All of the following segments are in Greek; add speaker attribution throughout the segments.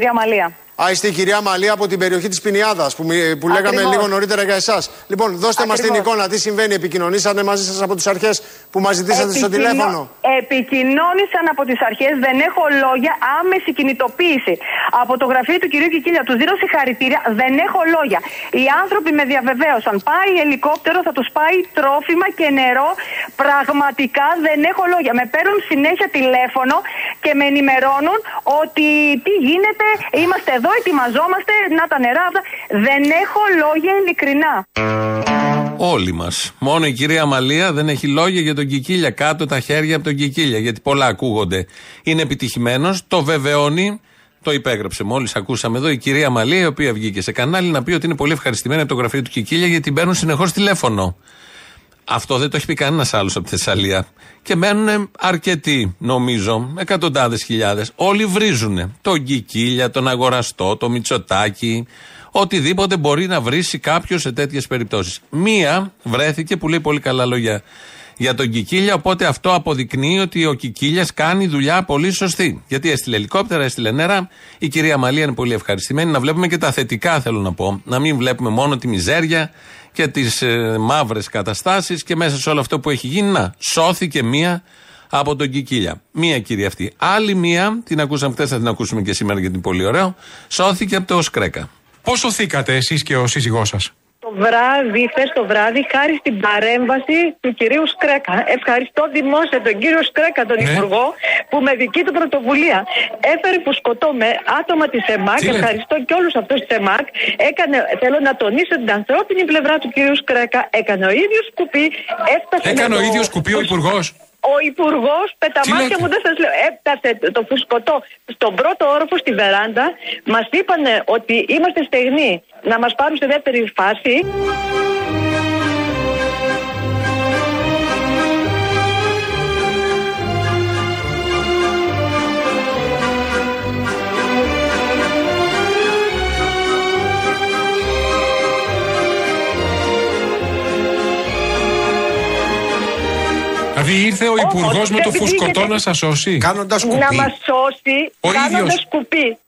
Speaker 1: κυρία Μαλία.
Speaker 2: Α, είστε η κυρία Μαλία από την περιοχή της Πινιάδας που, που λέγαμε λίγο νωρίτερα για εσάς. Λοιπόν, δώστε μας την εικόνα, τι συμβαίνει. Επικοινωνήσατε μαζί σας από τις αρχές που μας ζητήσατε στο τηλέφωνο.
Speaker 1: Επικοινώνησαν από τις αρχές, δεν έχω λόγια, άμεση κινητοποίηση. Από το γραφείο του κυρίου Κικίλια του δίνω συγχαρητήρια, δεν έχω λόγια. Οι άνθρωποι με διαβεβαίωσαν. Πάει ελικόπτερο, θα τους πάει τρόφιμα και νερό. Πραγματικά δεν έχω λόγια. Με παίρνουν συνέχεια τηλέφωνο και με ενημερώνουν ότι τι γίνεται, είμαστε εδώ ετοιμαζόμαστε, να τα νερά. Δεν έχω λόγια ειλικρινά.
Speaker 3: Όλοι μας. Μόνο η κυρία Μαλία δεν έχει λόγια για τον Κικίλια. Κάτω τα χέρια από τον Κικίλια. Γιατί πολλά ακούγονται. Είναι επιτυχημένος, το βεβαιώνει. Το υπέγραψε. Μόλις ακούσαμε εδώ η κυρία Μαλία, η οποία βγήκε σε κανάλι να πει ότι είναι πολύ ευχαριστημένη από το γραφείο του Κικίλια γιατί την παίρνουν συνεχώς τηλέφωνο. Αυτό δεν το έχει πει κανένας άλλος από τη Θεσσαλία. Και μένουν αρκετοί, νομίζω, εκατοντάδες χιλιάδες. Όλοι βρίζουν. Τον Κικίλια, τον Αγοραστό, το Μητσοτάκι, οτιδήποτε μπορεί να βρίσει κάποιος σε τέτοιες περιπτώσεις. Μία βρέθηκε που λέει πολύ καλά λόγια για τον Κικίλια, οπότε αυτό αποδεικνύει ότι ο Κικίλιας κάνει δουλειά πολύ σωστή. Γιατί έστειλε ελικόπτερα, έστειλε νερά. Η κυρία Μαλία είναι πολύ ευχαριστημένη. Να βλέπουμε και τα θετικά, θέλω να πω. Να μην βλέπουμε μόνο τη μιζέρια και τις ε, μαύρες καταστάσεις και μέσα σε όλο αυτό που έχει γίνει, να σώθηκε μία από τον Κικίλια. Μία κυρία αυτή. Άλλη μία, την ακούσαμε χθες, θα την ακούσουμε και σήμερα γιατί είναι πολύ ωραίο, σώθηκε από το Σκρέκα.
Speaker 4: Πώς σωθήκατε εσείς και ο σύζυγός σας,
Speaker 1: το βράδυ, χθες το βράδυ, χάρη στην παρέμβαση του κυρίου Σκρέκα. Ευχαριστώ δημόσια τον κύριο Σκρέκα, τον ναι. Υπουργό, που με δική του πρωτοβουλία έφερε φουσκωτό με άτομα της ΕΜΑΚ. Ευχαριστώ και όλους αυτούς της ΕΜΑΚ. Έκανε, θέλω να τονίσω την ανθρώπινη πλευρά του κυρίου Σκρέκα. Έκανε ο ίδιος κουπί, έφτασε.
Speaker 4: Έκανε ο ίδιος κουπί ο Υπουργός.
Speaker 1: Ο Υπουργός, πεταμάτια μου δεν σας λέω, έφτασε το φουσκωτό στον πρώτο όροφο στη βεράντα. Μας είπανε ότι είμαστε στεγνοί να μας πάρουν στη δεύτερη φάση.
Speaker 4: Δηλαδή ήρθε ο υπουργός με το φουσκωτό να σας σώσει.
Speaker 2: Κάνοντας κουπί.
Speaker 1: Να μας σώσει. Κάνοντας κουπί.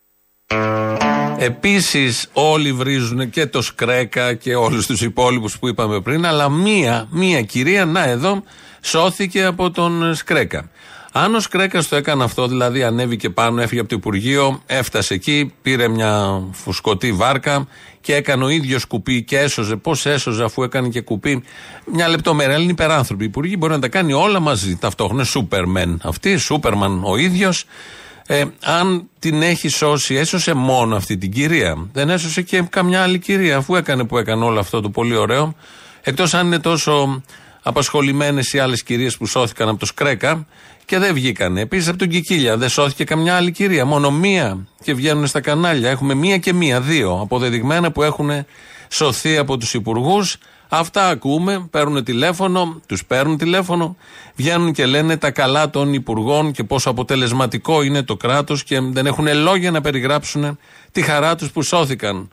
Speaker 3: Επίσης, όλοι βρίζουν και το Σκρέκα και όλους τους υπόλοιπους που είπαμε πριν, αλλά μία, μία κυρία, να εδώ, σώθηκε από τον Σκρέκα. Αν ο Σκρέκας το έκανε αυτό, δηλαδή ανέβηκε πάνω, έφυγε από το Υπουργείο, έφτασε εκεί, πήρε μια φουσκωτή βάρκα και έκανε ο ίδιος κουπί και έσωζε. Πώς έσωζε αφού έκανε και κουπί. Μια λεπτομέρεια. Αλλά είναι υπεράνθρωποι. Οι Υπουργοί μπορεί να τα κάνει όλα μαζί ταυτόχρονα. Σούπερμεν αυτή, Σούπερμαν ο ίδιος. Ε, αν την έχει σώσει, έσωσε μόνο αυτή την κυρία. Δεν έσωσε και καμιά άλλη κυρία, αφού έκανε που έκανε όλο αυτό το πολύ ωραίο. Εκτός αν είναι τόσο απασχολημένες οι άλλες κυρίες που σώθηκαν από το Σκρέκα και δεν βγήκαν. Επίσης από τον Κικίλια δεν σώθηκε καμιά άλλη κυρία. Μόνο μία και βγαίνουν στα κανάλια. Έχουμε μία και μία, δύο αποδεδειγμένα που έχουν σωθεί από τους υπουργούς. Αυτά ακούμε, παίρνουν τηλέφωνο, τους παίρνουν τηλέφωνο, βγαίνουν και λένε τα καλά των υπουργών και πόσο αποτελεσματικό είναι το κράτος και δεν έχουν λόγια να περιγράψουν τη χαρά τους που σώθηκαν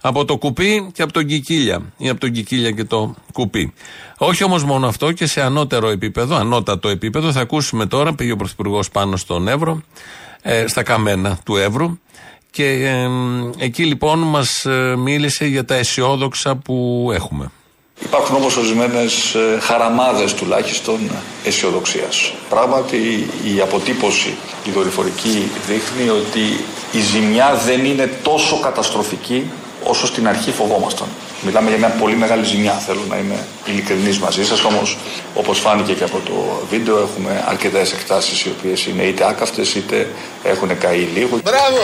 Speaker 3: από το κουπί και από τον Κικίλια ή από τον Κικίλια και το κουπί. Όχι όμως μόνο αυτό και σε ανώτερο επίπεδο, ανώτατο επίπεδο, θα ακούσουμε τώρα, πήγε ο Πρωθυπουργός πάνω στον Εύρο, ε, στα καμένα του Εύρου και ε, εκεί λοιπόν μας ε, μίλησε για τα αισιόδοξα που έχουμε.
Speaker 5: Υπάρχουν όμως ορισμένες χαραμάδες τουλάχιστον αισιοδοξίας. Πράγματι η αποτύπωση, η δορυφορική δείχνει ότι η ζημιά δεν είναι τόσο καταστροφική όσο στην αρχή φοβόμασταν. Μιλάμε για μια πολύ μεγάλη ζημιά. Θέλω να είμαι ειλικρινής μαζί σας. Όμως, όπως φάνηκε και από το βίντεο, έχουμε αρκετές εκτάσεις οι οποίες είναι είτε άκαυτες είτε έχουν καεί λίγο.
Speaker 2: Μπράβο!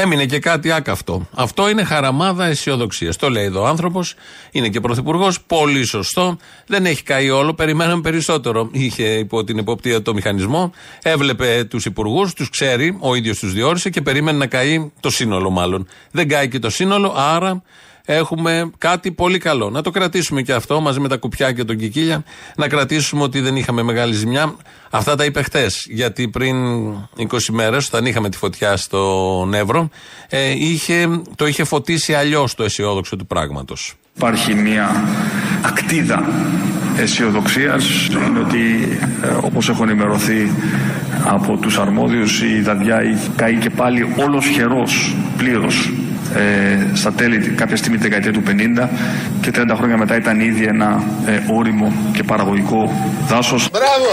Speaker 3: Έμεινε και κάτι άκαυτο. Αυτό είναι χαραμάδα αισιοδοξίας. Το λέει εδώ ο άνθρωπος, είναι και πρωθυπουργός, πολύ σωστό. Δεν έχει καεί όλο, περιμέναμε περισσότερο. Είχε υπό την εποπτεία το μηχανισμό, έβλεπε τους υπουργούς, τους ξέρει, ο ίδιος τους διόρισε και περίμενε να καεί το σύνολο μάλλον. Δεν καεί και το σύνολο, άρα έχουμε κάτι πολύ καλό. Να το κρατήσουμε και αυτό μαζί με τα κουπιά και τον Κικίλια. Να κρατήσουμε ότι δεν είχαμε μεγάλη ζημιά. Αυτά τα είπε χτες. Γιατί πριν 20 μέρες, όταν είχαμε τη φωτιά στο Νεύρο, ε, είχε, το είχε φωτίσει αλλιώς το αισιόδοξο του πράγματος.
Speaker 6: Υπάρχει μια ακτίδα αισιοδοξίας. Είναι ότι, ε, όπως έχω ενημερωθεί
Speaker 5: από τους αρμόδιους η Δαδιά καεί και πάλι όλος χερός πλήρως ε, στα τέλη κάποια στιγμή τη δεκαετία του 50 και 30 χρόνια μετά ήταν ήδη ένα ε, όριμο και παραγωγικό δάσος. Μπράβο!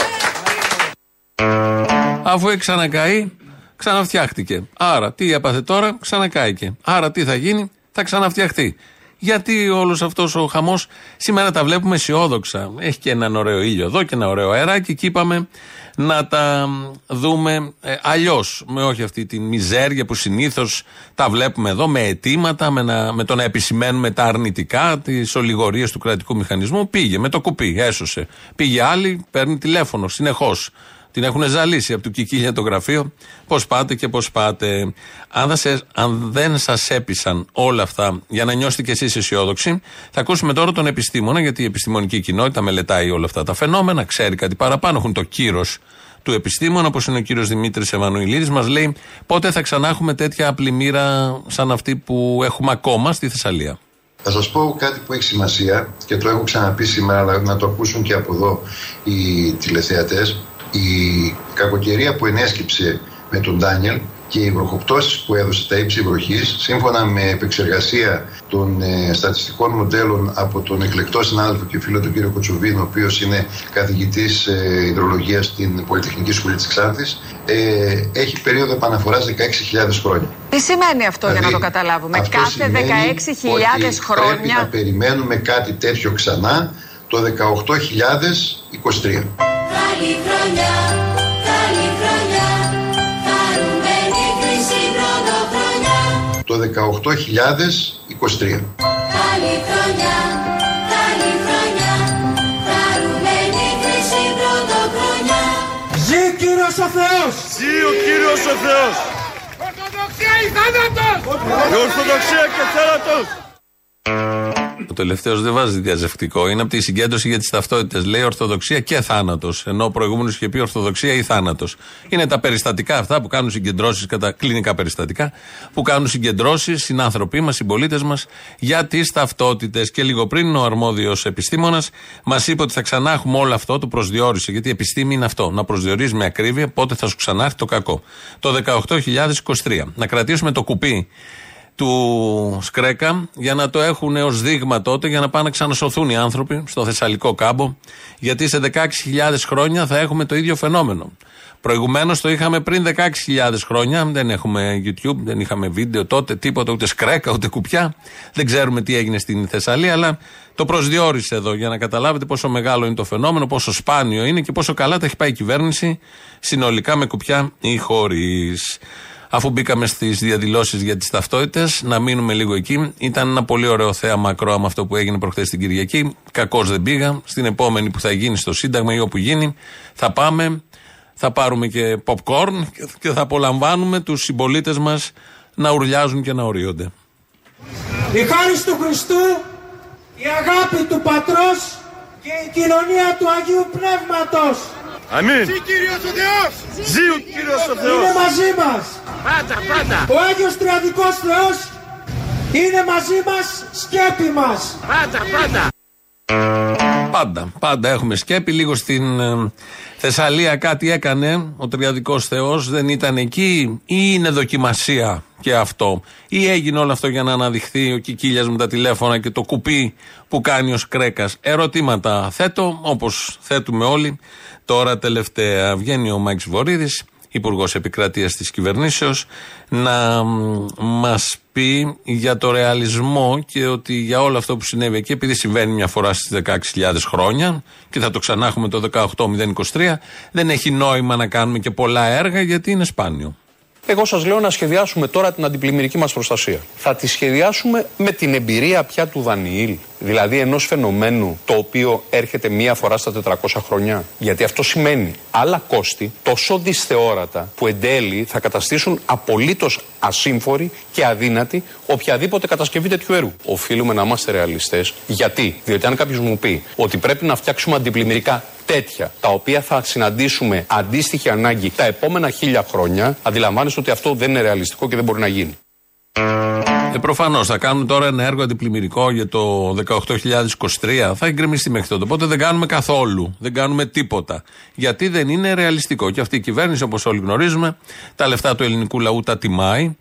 Speaker 3: Αφού έχει ξανακαεί, ξαναφτιάχτηκε. Άρα τι έπαθε τώρα, ξανακάηκε. Άρα τι θα γίνει, θα ξαναφτιαχτεί. Γιατί όλος αυτός ο χαμός σήμερα τα βλέπουμε αισιόδοξα. Έχει και έναν ωραίο ήλιο εδώ και ένα ωραίο αεράκι και είπαμε να τα δούμε ε, αλλιώς. Με όχι αυτή τη μιζέρια που συνήθως τα βλέπουμε εδώ, με αιτήματα, με, να, με το να επισημαίνουμε τα αρνητικά, τις ολιγορίες του κρατικού μηχανισμού. Πήγε με το κουπί, έσωσε. Πήγε άλλη, παίρνει τηλέφωνο συνεχώς. Την έχουν ζαλίσει από το Κικίλια το γραφείο. Πώς πάτε και πώς πάτε. Αν, αν δεν σας έπεισαν όλα αυτά για να νιώσετε κι εσείς αισιόδοξοι, θα ακούσουμε τώρα τον επιστήμονα, γιατί η επιστημονική κοινότητα μελετάει όλα αυτά τα φαινόμενα, ξέρει κάτι παραπάνω, έχουν το κύρος του επιστήμονα, όπως είναι ο κύριος Δημήτρης Εμμανουηλίδη, μας λέει πότε θα ξανά έχουμε τέτοια πλημμύρα σαν αυτή που έχουμε ακόμα στη Θεσσαλία.
Speaker 6: Θα σας πω κάτι που έχει σημασία και το έχω ξαναπεί σήμερα, αλλά να το ακούσουν και από εδώ οι τηλεθεατές η κακοκαιρία που ενέσκυψε με τον Ντάνιελ και οι βροχοπτώσεις που έδωσε τα ύψη βροχής, σύμφωνα με επεξεργασία των ε, στατιστικών μοντέλων από τον εκλεκτό συνάδελφο και φίλο του κύριο Κοτσοβίνο, ο οποίος είναι καθηγητής ε, υδρολογίας στην Πολυτεχνική Σχολή της Ξάνθης, ε, έχει περίοδο επαναφοράς 16.000 χρόνια.
Speaker 7: Τι σημαίνει αυτό για να το δηλαδή, καταλάβουμε, κάθε 16.000 χρόνια.
Speaker 6: Πρέπει να περιμένουμε κάτι τέτοιο ξανά το 18.023. Καλή χρονιά, καλή χρονιά, χαρούμενη χρυσή πρωτοχρονιά. Το 18.023. Καλή χρονιά, καλή χρονιά, χαρούμενη χρυσή πρωτοχρονιά. Ζει ο Κύριος ο Θεός! Ζει ο Κύριος ο Θεός! Ορθοδοξία ή θάνατος! Η Ορθοδοξία και θάνατος!
Speaker 3: Ο τελευταίο δεν βάζει διαζευτικό. Είναι από τη συγκέντρωση για τις ταυτότητες. Λέει Ορθοδοξία και θάνατος. Ενώ ο προηγούμενος είχε πει Ορθοδοξία ή θάνατος. Είναι τα περιστατικά αυτά που κάνουν συγκεντρώσεις, κατά κλινικά περιστατικά, που κάνουν συγκεντρώσεις συνάνθρωποι μας, συμπολίτες μας, για τις ταυτότητες. Και λίγο πριν ο αρμόδιος επιστήμονας μας είπε ότι θα ξανά έχουμε όλο αυτό, το προσδιορίσε. Γιατί η επιστήμη είναι αυτό. Να προσδιορίζει με ακρίβεια πότε θα σου ξανάρθει το κακό. Το 18.023. Να κρατήσουμε το κουπί του Σκρέκα για να το έχουν ως δείγμα τότε για να πάνε να ξανασωθούν οι άνθρωποι στο Θεσσαλικό κάμπο. Γιατί σε 16.000 χρόνια θα έχουμε το ίδιο φαινόμενο. Προηγουμένως το είχαμε πριν 16.000 χρόνια. Δεν έχουμε YouTube, δεν είχαμε βίντεο τότε, τίποτα, ούτε σκρέκα, ούτε κουπιά. Δεν ξέρουμε τι έγινε στην Θεσσαλία, αλλά το προσδιορίσε εδώ για να καταλάβετε πόσο μεγάλο είναι το φαινόμενο, πόσο σπάνιο είναι και πόσο καλά τα έχει πάει η κυβέρνηση συνολικά με κουπιά ή χωρί. Αφού μπήκαμε στις διαδηλώσεις για τις ταυτότητες, να μείνουμε λίγο εκεί. Ήταν ένα πολύ ωραίο θέαμα ακρόαμα αυτό που έγινε προχθές την Κυριακή. Κακώ δεν πήγα. Στην επόμενη που θα γίνει στο Σύνταγμα ή όπου γίνει, θα πάμε, θα πάρουμε και popcorn και θα απολαμβάνουμε τους συμπολίτες μας να ουρλιάζουν και να ορίονται.
Speaker 8: Η χάρη του Χριστού, η αγάπη του Πατρός και η κοινωνία του Αγίου Πνεύματος
Speaker 9: Αμήν. Ζει Κύριος ο Θεός. Ζει ο Κύριος ο Θεός.
Speaker 8: Είναι μαζί μας.
Speaker 9: Πάντα, πάντα.
Speaker 8: Ο Άγιος Τριαδικός Θεός είναι μαζί μας, σκέπη μας.
Speaker 9: Πάντα, πάντα.
Speaker 3: Πάντα, πάντα έχουμε σκέπη. Λίγο στην ε, Θεσσαλία κάτι έκανε ο Τριαδικός Θεός, δεν ήταν εκεί ή είναι δοκιμασία και αυτό; Ή έγινε όλο αυτό για να αναδειχθεί ο Κικίλιας με τα τηλέφωνα και το κουπί που κάνει ο Σκρέκας; Ερωτήματα θέτω, όπως θέτουμε όλοι. Τώρα τελευταία βγαίνει ο Μάικς Βορύδης, Υπουργός Επικρατείας της Κυβερνήσεως, να μας πει για το ρεαλισμό και ότι για όλο αυτό που συνέβη εκεί, επειδή συμβαίνει μια φορά στις 16.000 χρόνια και θα το ξανά έχουμε το 18.023, δεν έχει νόημα να κάνουμε και πολλά έργα γιατί είναι σπάνιο.
Speaker 10: Εγώ σας λέω να σχεδιάσουμε τώρα την αντιπλημμυρική μας προστασία. Θα τη σχεδιάσουμε με την εμπειρία πια του Δανιήλ. Δηλαδή ενός φαινομένου το οποίο έρχεται μία φορά στα 400 χρόνια. Γιατί αυτό σημαίνει άλλα κόστη τόσο δυσθεώρατα που εν τέλει θα καταστήσουν απολύτως ασύμφορη και αδύνατη οποιαδήποτε κατασκευή τέτοιου έργου. Οφείλουμε να είμαστε ρεαλιστές. Γιατί; Διότι αν κάποιος μου πει ότι πρέπει να φτιάξουμε αντιπλημμυρικά τέτοια, τα οποία θα συναντήσουμε αντίστοιχη ανάγκη τα επόμενα χίλια χρόνια, αντιλαμβάνεστε ότι αυτό δεν είναι ρεαλιστικό και δεν μπορεί να γίνει.
Speaker 3: Ε, Προφανώς θα κάνουν τώρα ένα έργο αντιπλημμυρικό για το 18.023. Θα εγκρεμιστεί μέχρι τότε. Οπότε δεν κάνουμε καθόλου. Δεν κάνουμε τίποτα. Γιατί δεν είναι ρεαλιστικό. Και αυτή η κυβέρνηση, όπως όλοι γνωρίζουμε, τα λεφτά του ελληνικού λαού τα τιμάει,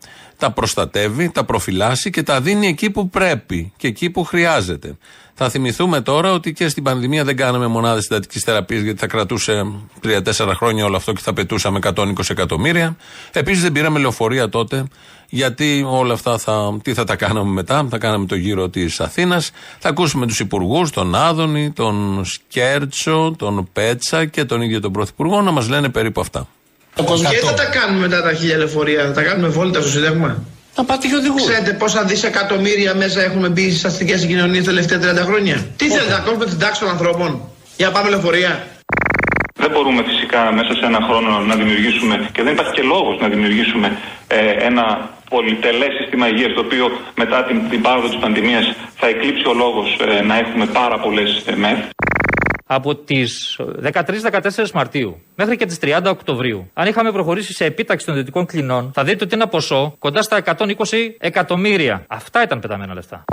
Speaker 3: τα προστατεύει, τα προφυλάσσει και τα δίνει εκεί που πρέπει και εκεί που χρειάζεται. Θα θυμηθούμε τώρα ότι και στην πανδημία δεν κάναμε μονάδες συντατικής θεραπείας γιατί θα κρατούσε 3-4 χρόνια όλο αυτό και θα πετούσαμε 120 εκατομμύρια. Επίσης δεν πήραμε λεωφορεία τότε γιατί όλα αυτά θα, τι θα τα κάναμε μετά, θα κάναμε το γύρο της Αθήνας. Θα ακούσουμε τους υπουργούς, τον Άδωνη, τον Σκέρτσο, τον Πέτσα και τον ίδιο τον Πρωθυπουργό να μας λένε περίπου αυτά.
Speaker 11: Και θα τα κάνουμε μετά τα χίλια λεωφορεία, θα τα κάνουμε βόλτα στο Σύνταγμα.
Speaker 10: Να πάτε και οδηγού.
Speaker 11: Ξέρετε πόσα δισεκατομμύρια μέσα έχουμε μπει στις αστικές συγκοινωνίες τα τελευταία 30 χρόνια; Τι θέλετε να κόβουμε την τάξη των ανθρώπων; Για να πάμε λεωφορεία.
Speaker 12: Δεν μπορούμε φυσικά μέσα σε ένα χρόνο να δημιουργήσουμε και δεν υπάρχει και λόγος να δημιουργήσουμε ε, ένα πολυτελές σύστημα υγείας το οποίο μετά την, την πάροδο της πανδημίας θα εκλείψει ο λόγος ε, να έχουμε πάρα πολλές ε, ΜΕΘ.
Speaker 13: Από τις 13-14 Μαρτίου μέχρι και τις 30 Οκτωβρίου, αν είχαμε προχωρήσει σε επίταξη των δυτικών κλινών, θα δείτε ότι είναι ένα ποσό κοντά στα 120 εκατομμύρια. Αυτά ήταν πεταμένα λεφτά.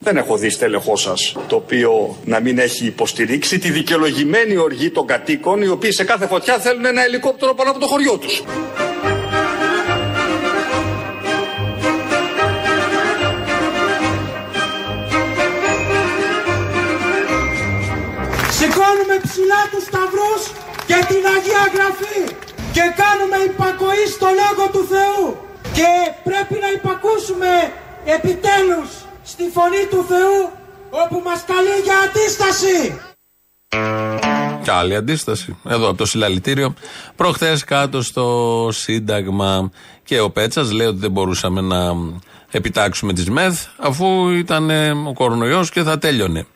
Speaker 14: Δεν έχω δει στέλεχό σας το οποίο να μην έχει υποστηρίξει τη δικαιολογημένη οργή των κατοίκων οι οποίοι σε κάθε φωτιά θέλουν ένα ελικόπτερο πάνω από το χωριό
Speaker 8: τους. Ψηλά τους σταυρούς και την Αγία Γραφή και κάνουμε υπακοή στο Λόγο του Θεού και πρέπει να υπακούσουμε επιτέλους στη φωνή του Θεού όπου μας καλεί για αντίσταση.
Speaker 3: Και άλλη αντίσταση. Εδώ από το συλλαλητήριο. Προχθές κάτω στο Σύνταγμα. Και ο Πέτσας λέει ότι δεν μπορούσαμε να επιτάξουμε τις ΜΕΘ αφού ήταν ε, ο κορονοϊός και θα τέλειωνε.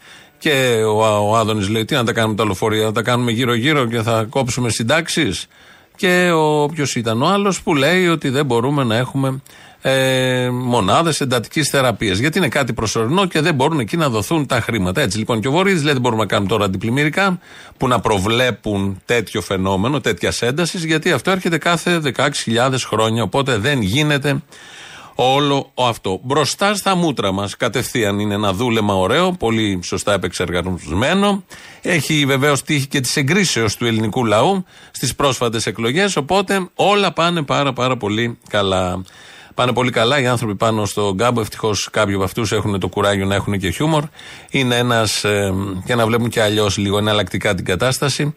Speaker 3: Και ο, ο Άδωνης λέει: Τι να τα κάνουμε τα λεωφορεία, θα τα κάνουμε γύρω-γύρω και θα κόψουμε συντάξεις. Και ο ποιο ήταν ο άλλος που λέει ότι δεν μπορούμε να έχουμε ε, μονάδες εντατικής θεραπείας. Γιατί είναι κάτι προσωρινό και δεν μπορούν εκεί να δοθούν τα χρήματα. Έτσι λοιπόν και ο Βορύδης λέει: Δεν μπορούμε να κάνουμε τώρα αντιπλημμυρικά που να προβλέπουν τέτοιο φαινόμενο, τέτοιας έντασης, γιατί αυτό έρχεται κάθε 16.000 χρόνια. Οπότε δεν γίνεται όλο αυτό. Μπροστά στα μούτρα μας, κατευθείαν είναι ένα δούλεμα ωραίο, πολύ σωστά επεξεργασμένο. Έχει βεβαίως τύχει και της εγκρίσεως του ελληνικού λαού στις πρόσφατες εκλογές. Οπότε όλα πάνε πάρα πάρα πολύ καλά. Πάνε πολύ καλά οι άνθρωποι πάνω στον κάμπο. Ευτυχώς κάποιοι από αυτούς έχουν το κουράγιο να έχουν και χιούμορ. Είναι ένας, ε, και να βλέπουν και αλλιώς λίγο εναλλακτικά την κατάσταση.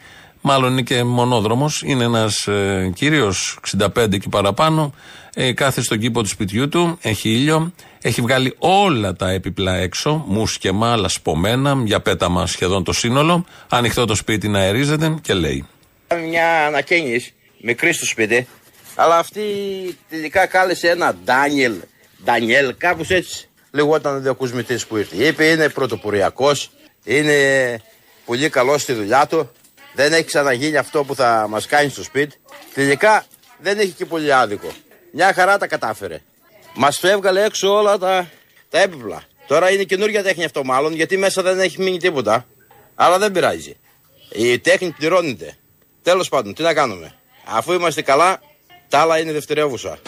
Speaker 3: Μάλλον είναι και μονόδρομος. Είναι ένας ε, κύριος 65 και παραπάνω. Ε, κάθε στον κήπο του σπιτιού του. Έχει ήλιο. Έχει βγάλει όλα τα έπιπλα έξω. Μουσκεμά, αλλά σπομένα. Για πέταμα σχεδόν το σύνολο. Ανοιχτό το σπίτι να αερίζεται και λέει.
Speaker 15: Μια ανακαίνιση μικρή στο σπίτι. Αλλά αυτή τελικά κάλεσε ένα Ντάνιελ. Ντανιέλ, κάπως έτσι λεγόταν ο διακοσμητής που ήρθε. Είπε είναι πρωτοποριακός. Είναι πολύ καλός στη δουλειά του. Δεν έχει ξαναγίνει αυτό που θα μας κάνει στο σπίτι. Τελικά δεν έχει και πολύ άδικο. Μια χαρά τα κατάφερε. Μας το έβγαλε έξω όλα τα, τα έπιπλα. Τώρα είναι καινούργια τέχνη αυτό μάλλον γιατί μέσα δεν έχει μείνει τίποτα. Αλλά δεν πειράζει. Η τέχνη πληρώνεται. Τέλος πάντων, τι να κάνουμε. Αφού είμαστε καλά, τα άλλα είναι δευτερεύουσα.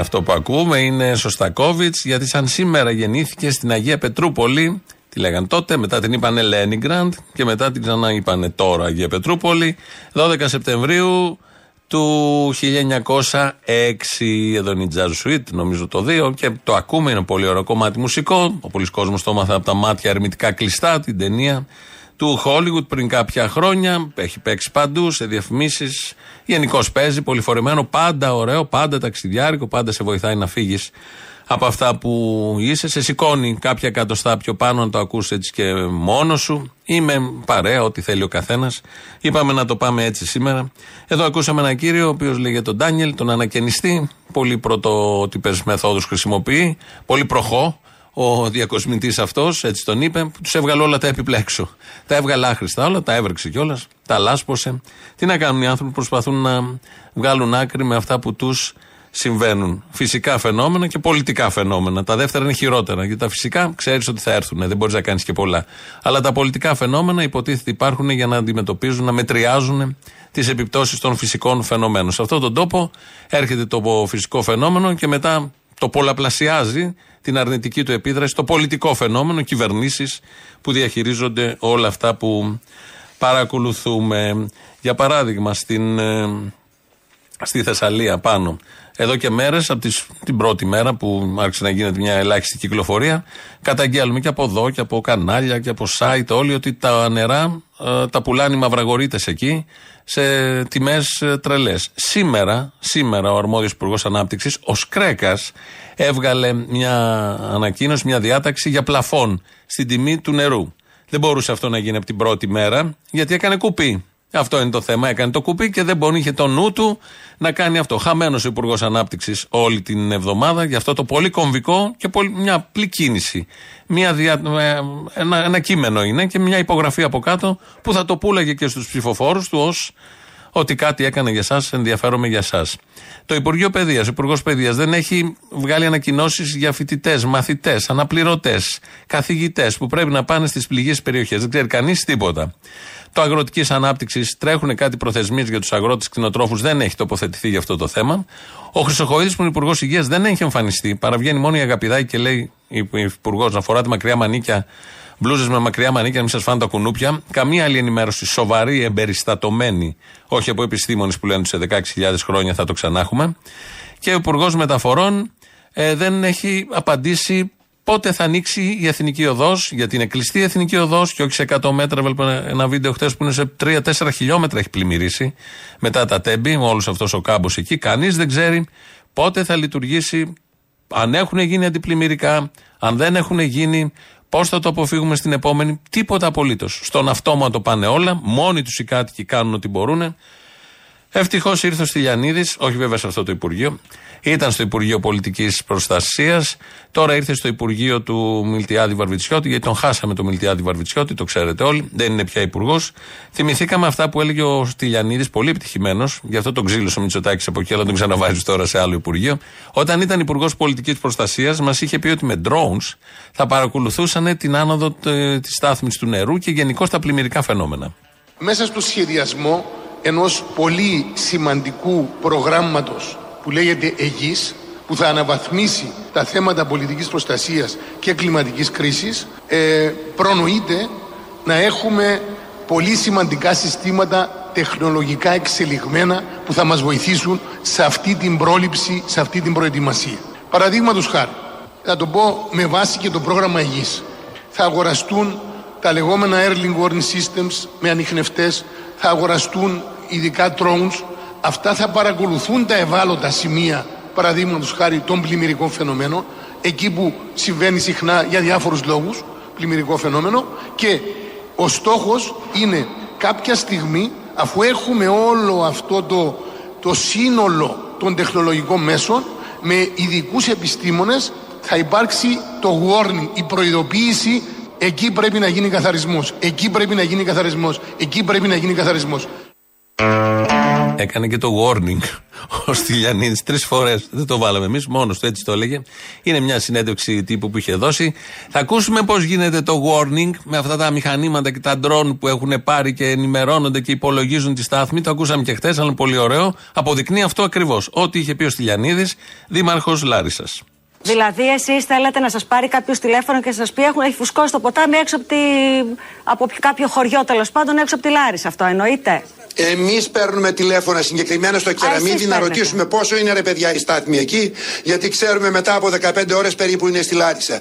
Speaker 3: Αυτό που ακούμε είναι Σωστακόβιτς, γιατί σαν σήμερα γεννήθηκε στην Αγία Πετρούπολη. Τη λέγαν τότε, μετά την είπανε Λένιγκραντ και μετά την ξανά είπανε τώρα Αγία Πετρούπολη. 12 Σεπτεμβρίου του 1906. Εδώ είναι η Jazz Suite, νομίζω το 2 και το ακούμε, είναι πολύ ωραίο κομμάτι μουσικό. Ο πολλή κόσμος το έμαθε από τα μάτια ερμητικά κλειστά, την ταινία του Hollywood πριν κάποια χρόνια. Έχει παίξει παντού σε διαφημίσεις. Γενικώς παίζει, πολυφορεμένο, πάντα ωραίο, πάντα ταξιδιάρικο, πάντα σε βοηθάει να φύγεις από αυτά που είσαι. Σε σηκώνει κάποια εκατοστά πιο πάνω να το ακούσει έτσι και μόνος σου. Είμαι παρέα, ό,τι θέλει ο καθένας. Είπαμε να το πάμε έτσι σήμερα. Εδώ ακούσαμε έναν κύριο, ο οποίος λέγεται τον Ντάνιελ, τον ανακαινιστή. Πολύ πρωτότυπε μεθόδους χρησιμοποιεί. Πολύ προχώ. Ο διακοσμητής αυτός, έτσι τον είπε, που τους έβγαλε όλα τα επιπλέξω. Τα έβγαλε άχρηστα όλα, τα έβρεξε κιόλας, τα λάσπωσε. Τι να κάνουν οι άνθρωποι που προσπαθούν να βγάλουν άκρη με αυτά που τους συμβαίνουν. Φυσικά φαινόμενα και πολιτικά φαινόμενα. Τα δεύτερα είναι χειρότερα. Γιατί τα φυσικά ξέρεις ότι θα έρθουν, δεν μπορείς να κάνεις και πολλά. Αλλά τα πολιτικά φαινόμενα υποτίθεται υπάρχουν για να αντιμετωπίζουν, να μετριάζουν τις επιπτώσεις των φυσικών φαινομένων. Σε αυτόν τον τόπο έρχεται το φυσικό φαινόμενο και μετά το πολλαπλασιάζει την αρνητική του επίδραση στο πολιτικό φαινόμενο, κυβερνήσεις που διαχειρίζονται όλα αυτά που παρακολουθούμε. Για παράδειγμα, στην, ε, στη Θεσσαλία πάνω, εδώ και μέρες, από τις, την πρώτη μέρα που άρχισε να γίνεται μια ελάχιστη κυκλοφορία, καταγγέλουμε και από εδώ και από κανάλια και από site όλοι ότι τα νερά ε, τα πουλάνε οι μαυραγωρίτε εκεί σε τιμές ε, τρελές. Σήμερα, σήμερα ο αρμόδιος Υπουργός Ανάπτυξης, ο Σκρέκας, έβγαλε μια ανακοίνωση, μια διάταξη για πλαφόν στην τιμή του νερού. Δεν μπορούσε αυτό να γίνει από την πρώτη μέρα, γιατί έκανε κουπί. Αυτό είναι το θέμα. Έκανε το κουπί και δεν μπορεί, είχε το νου του να κάνει αυτό. Χαμένος ο Υπουργός Ανάπτυξης όλη την εβδομάδα για αυτό το πολύ κομβικό και πολύ, μια απλή κίνηση. Μια δια, ε, ένα, ένα κείμενο είναι και μια υπογραφή από κάτω που θα το πούλαγε και στους ψηφοφόρους του ως ότι κάτι έκανε για εσά, ενδιαφέρομαι για εσά. Το Υπουργείο Παιδείας, ο Υπουργός Παιδείας δεν έχει βγάλει ανακοινώσεις για φοιτητές, μαθητές, αναπληρωτές, καθηγητές που πρέπει να πάνε στις πληγέ περιοχές. Δεν ξέρει κανείς τίποτα. Το αγροτικής ανάπτυξης τρέχουν κάτι προθεσμίες για τους αγρότες κτηνοτρόφους, δεν έχει τοποθετηθεί για αυτό το θέμα. Ο Χρυσοχοίδης, που είναι υπουργός υγείας, δεν έχει εμφανιστεί. Παραβγαίνει μόνο η Αγαπηδάκη και λέει υπουργό να φοράτε μακριά μανίκια, μπλούζες με μακριά μανίκια, να μην σας φάνε τα κουνούπια. Καμία άλλη ενημέρωση σοβαρή, εμπεριστατωμένη, όχι από επιστήμονες που λένε ότι σε 16.000 χρόνια θα το ξανά έχουμε. Και ο Υπουργός Μεταφορών ε, δεν έχει απαντήσει πότε θα ανοίξει η εθνική οδός, γιατί είναι κλειστή η εθνική οδός και όχι σε 100 μέτρα. Βλέπω ένα βίντεο χθε που είναι σε 3-4 χιλιόμετρα έχει πλημμυρίσει μετά τα τέμπη, με όλος αυτός ο κάμπος εκεί. Κανείς δεν ξέρει πότε θα λειτουργήσει, αν έχουν γίνει αντιπλημμυρικά, αν δεν έχουν γίνει, πώς θα το αποφύγουμε στην επόμενη; Τίποτα απολύτως. Στον αυτόματο πάνε όλα. Μόνοι τους οι κάτοικοι κάνουν ό,τι μπορούν. Ευτυχώς ήρθε ο Στυλιανίδης, όχι βέβαια σε αυτό το Υπουργείο, ήταν στο Υπουργείο Πολιτικής Προστασίας, τώρα ήρθε στο Υπουργείο του Μιλτιάδη Βαρβιτσιώτη, γιατί τον χάσαμε το Μιλτιάδη Βαρβιτσιώτη, το ξέρετε όλοι, δεν είναι πια Υπουργός. Θυμηθήκαμε αυτά που έλεγε ο Στυλιανίδης, πολύ επιτυχημένος, γι' αυτό τον ξύλωσε ο Μητσοτάκης από εκεί, αλλά τον ξαναβάζεις τώρα σε άλλο Υπουργείο. Όταν ήταν Υπουργός Πολιτικής Προστασίας, μας είχε πει ότι με drones θα παρακολουθούσαν την άνοδο της στάθμης του νερού και γενικώ τα πλημμυρικά φαινόμενα.
Speaker 16: Μέσα στο σχεδιασμό ενός πολύ σημαντικού προγράμματος που λέγεται ΕΓΙΣ που θα αναβαθμίσει τα θέματα πολιτικής προστασίας και κλιματικής κρίσης ε, προνοείται να έχουμε πολύ σημαντικά συστήματα τεχνολογικά εξελιγμένα που θα μας βοηθήσουν σε αυτή την πρόληψη, σε αυτή την προετοιμασία. Παραδείγματος χάρη, θα το πω με βάση και το πρόγραμμα ΕΓΙΣ. Θα αγοραστούν τα λεγόμενα Early Warning Systems με ανιχνευτές, θα αγοραστούν ειδικά drones, αυτά θα παρακολουθούν τα ευάλωτα σημεία, παραδείγματος χάρη των πλημμυρικών φαινομένων, εκεί που συμβαίνει συχνά για διάφορους λόγους, πλημμυρικό φαινόμενο, και ο στόχος είναι κάποια στιγμή, αφού έχουμε όλο αυτό το, το σύνολο των τεχνολογικών μέσων, με ειδικούς επιστήμονες θα υπάρξει το warning, η προειδοποίηση Εκεί πρέπει να γίνει καθαρισμός. Εκεί πρέπει να γίνει καθαρισμός. Εκεί πρέπει να γίνει καθαρισμός.
Speaker 3: Έκανε και το warning ο Στυλιανίδης τρεις φορές. Δεν το βάλαμε εμείς, μόνος του έτσι το έλεγε. Είναι μια συνέντευξη τύπου που είχε δώσει. Θα ακούσουμε πώς γίνεται το warning με αυτά τα μηχανήματα και τα ντρόν που έχουν πάρει και ενημερώνονται και υπολογίζουν τη στάθμη. Το ακούσαμε και χθες, αλλά είναι πολύ ωραίο. Αποδεικνύει αυτό ακριβώς. Ό,τι είχε πει ο Στυλιανίδης, δήμαρχος Λάρισας.
Speaker 17: Δηλαδή, εσείς θέλετε να σας πάρει κάποιος τηλέφωνο και σας πει: Έχουν, έχει φουσκώσει το ποτάμι έξω από, τη, από κάποιο χωριό τέλος πάντων, έξω από τη Λάρισα. Αυτό εννοείται.
Speaker 18: Εμείς παίρνουμε τηλέφωνα συγκεκριμένα στο Κεραμίδι να ρωτήσουμε πόσο είναι ρε παιδιά η στάθμη εκεί, γιατί ξέρουμε μετά από 15 ώρες περίπου είναι στη Λάρισα.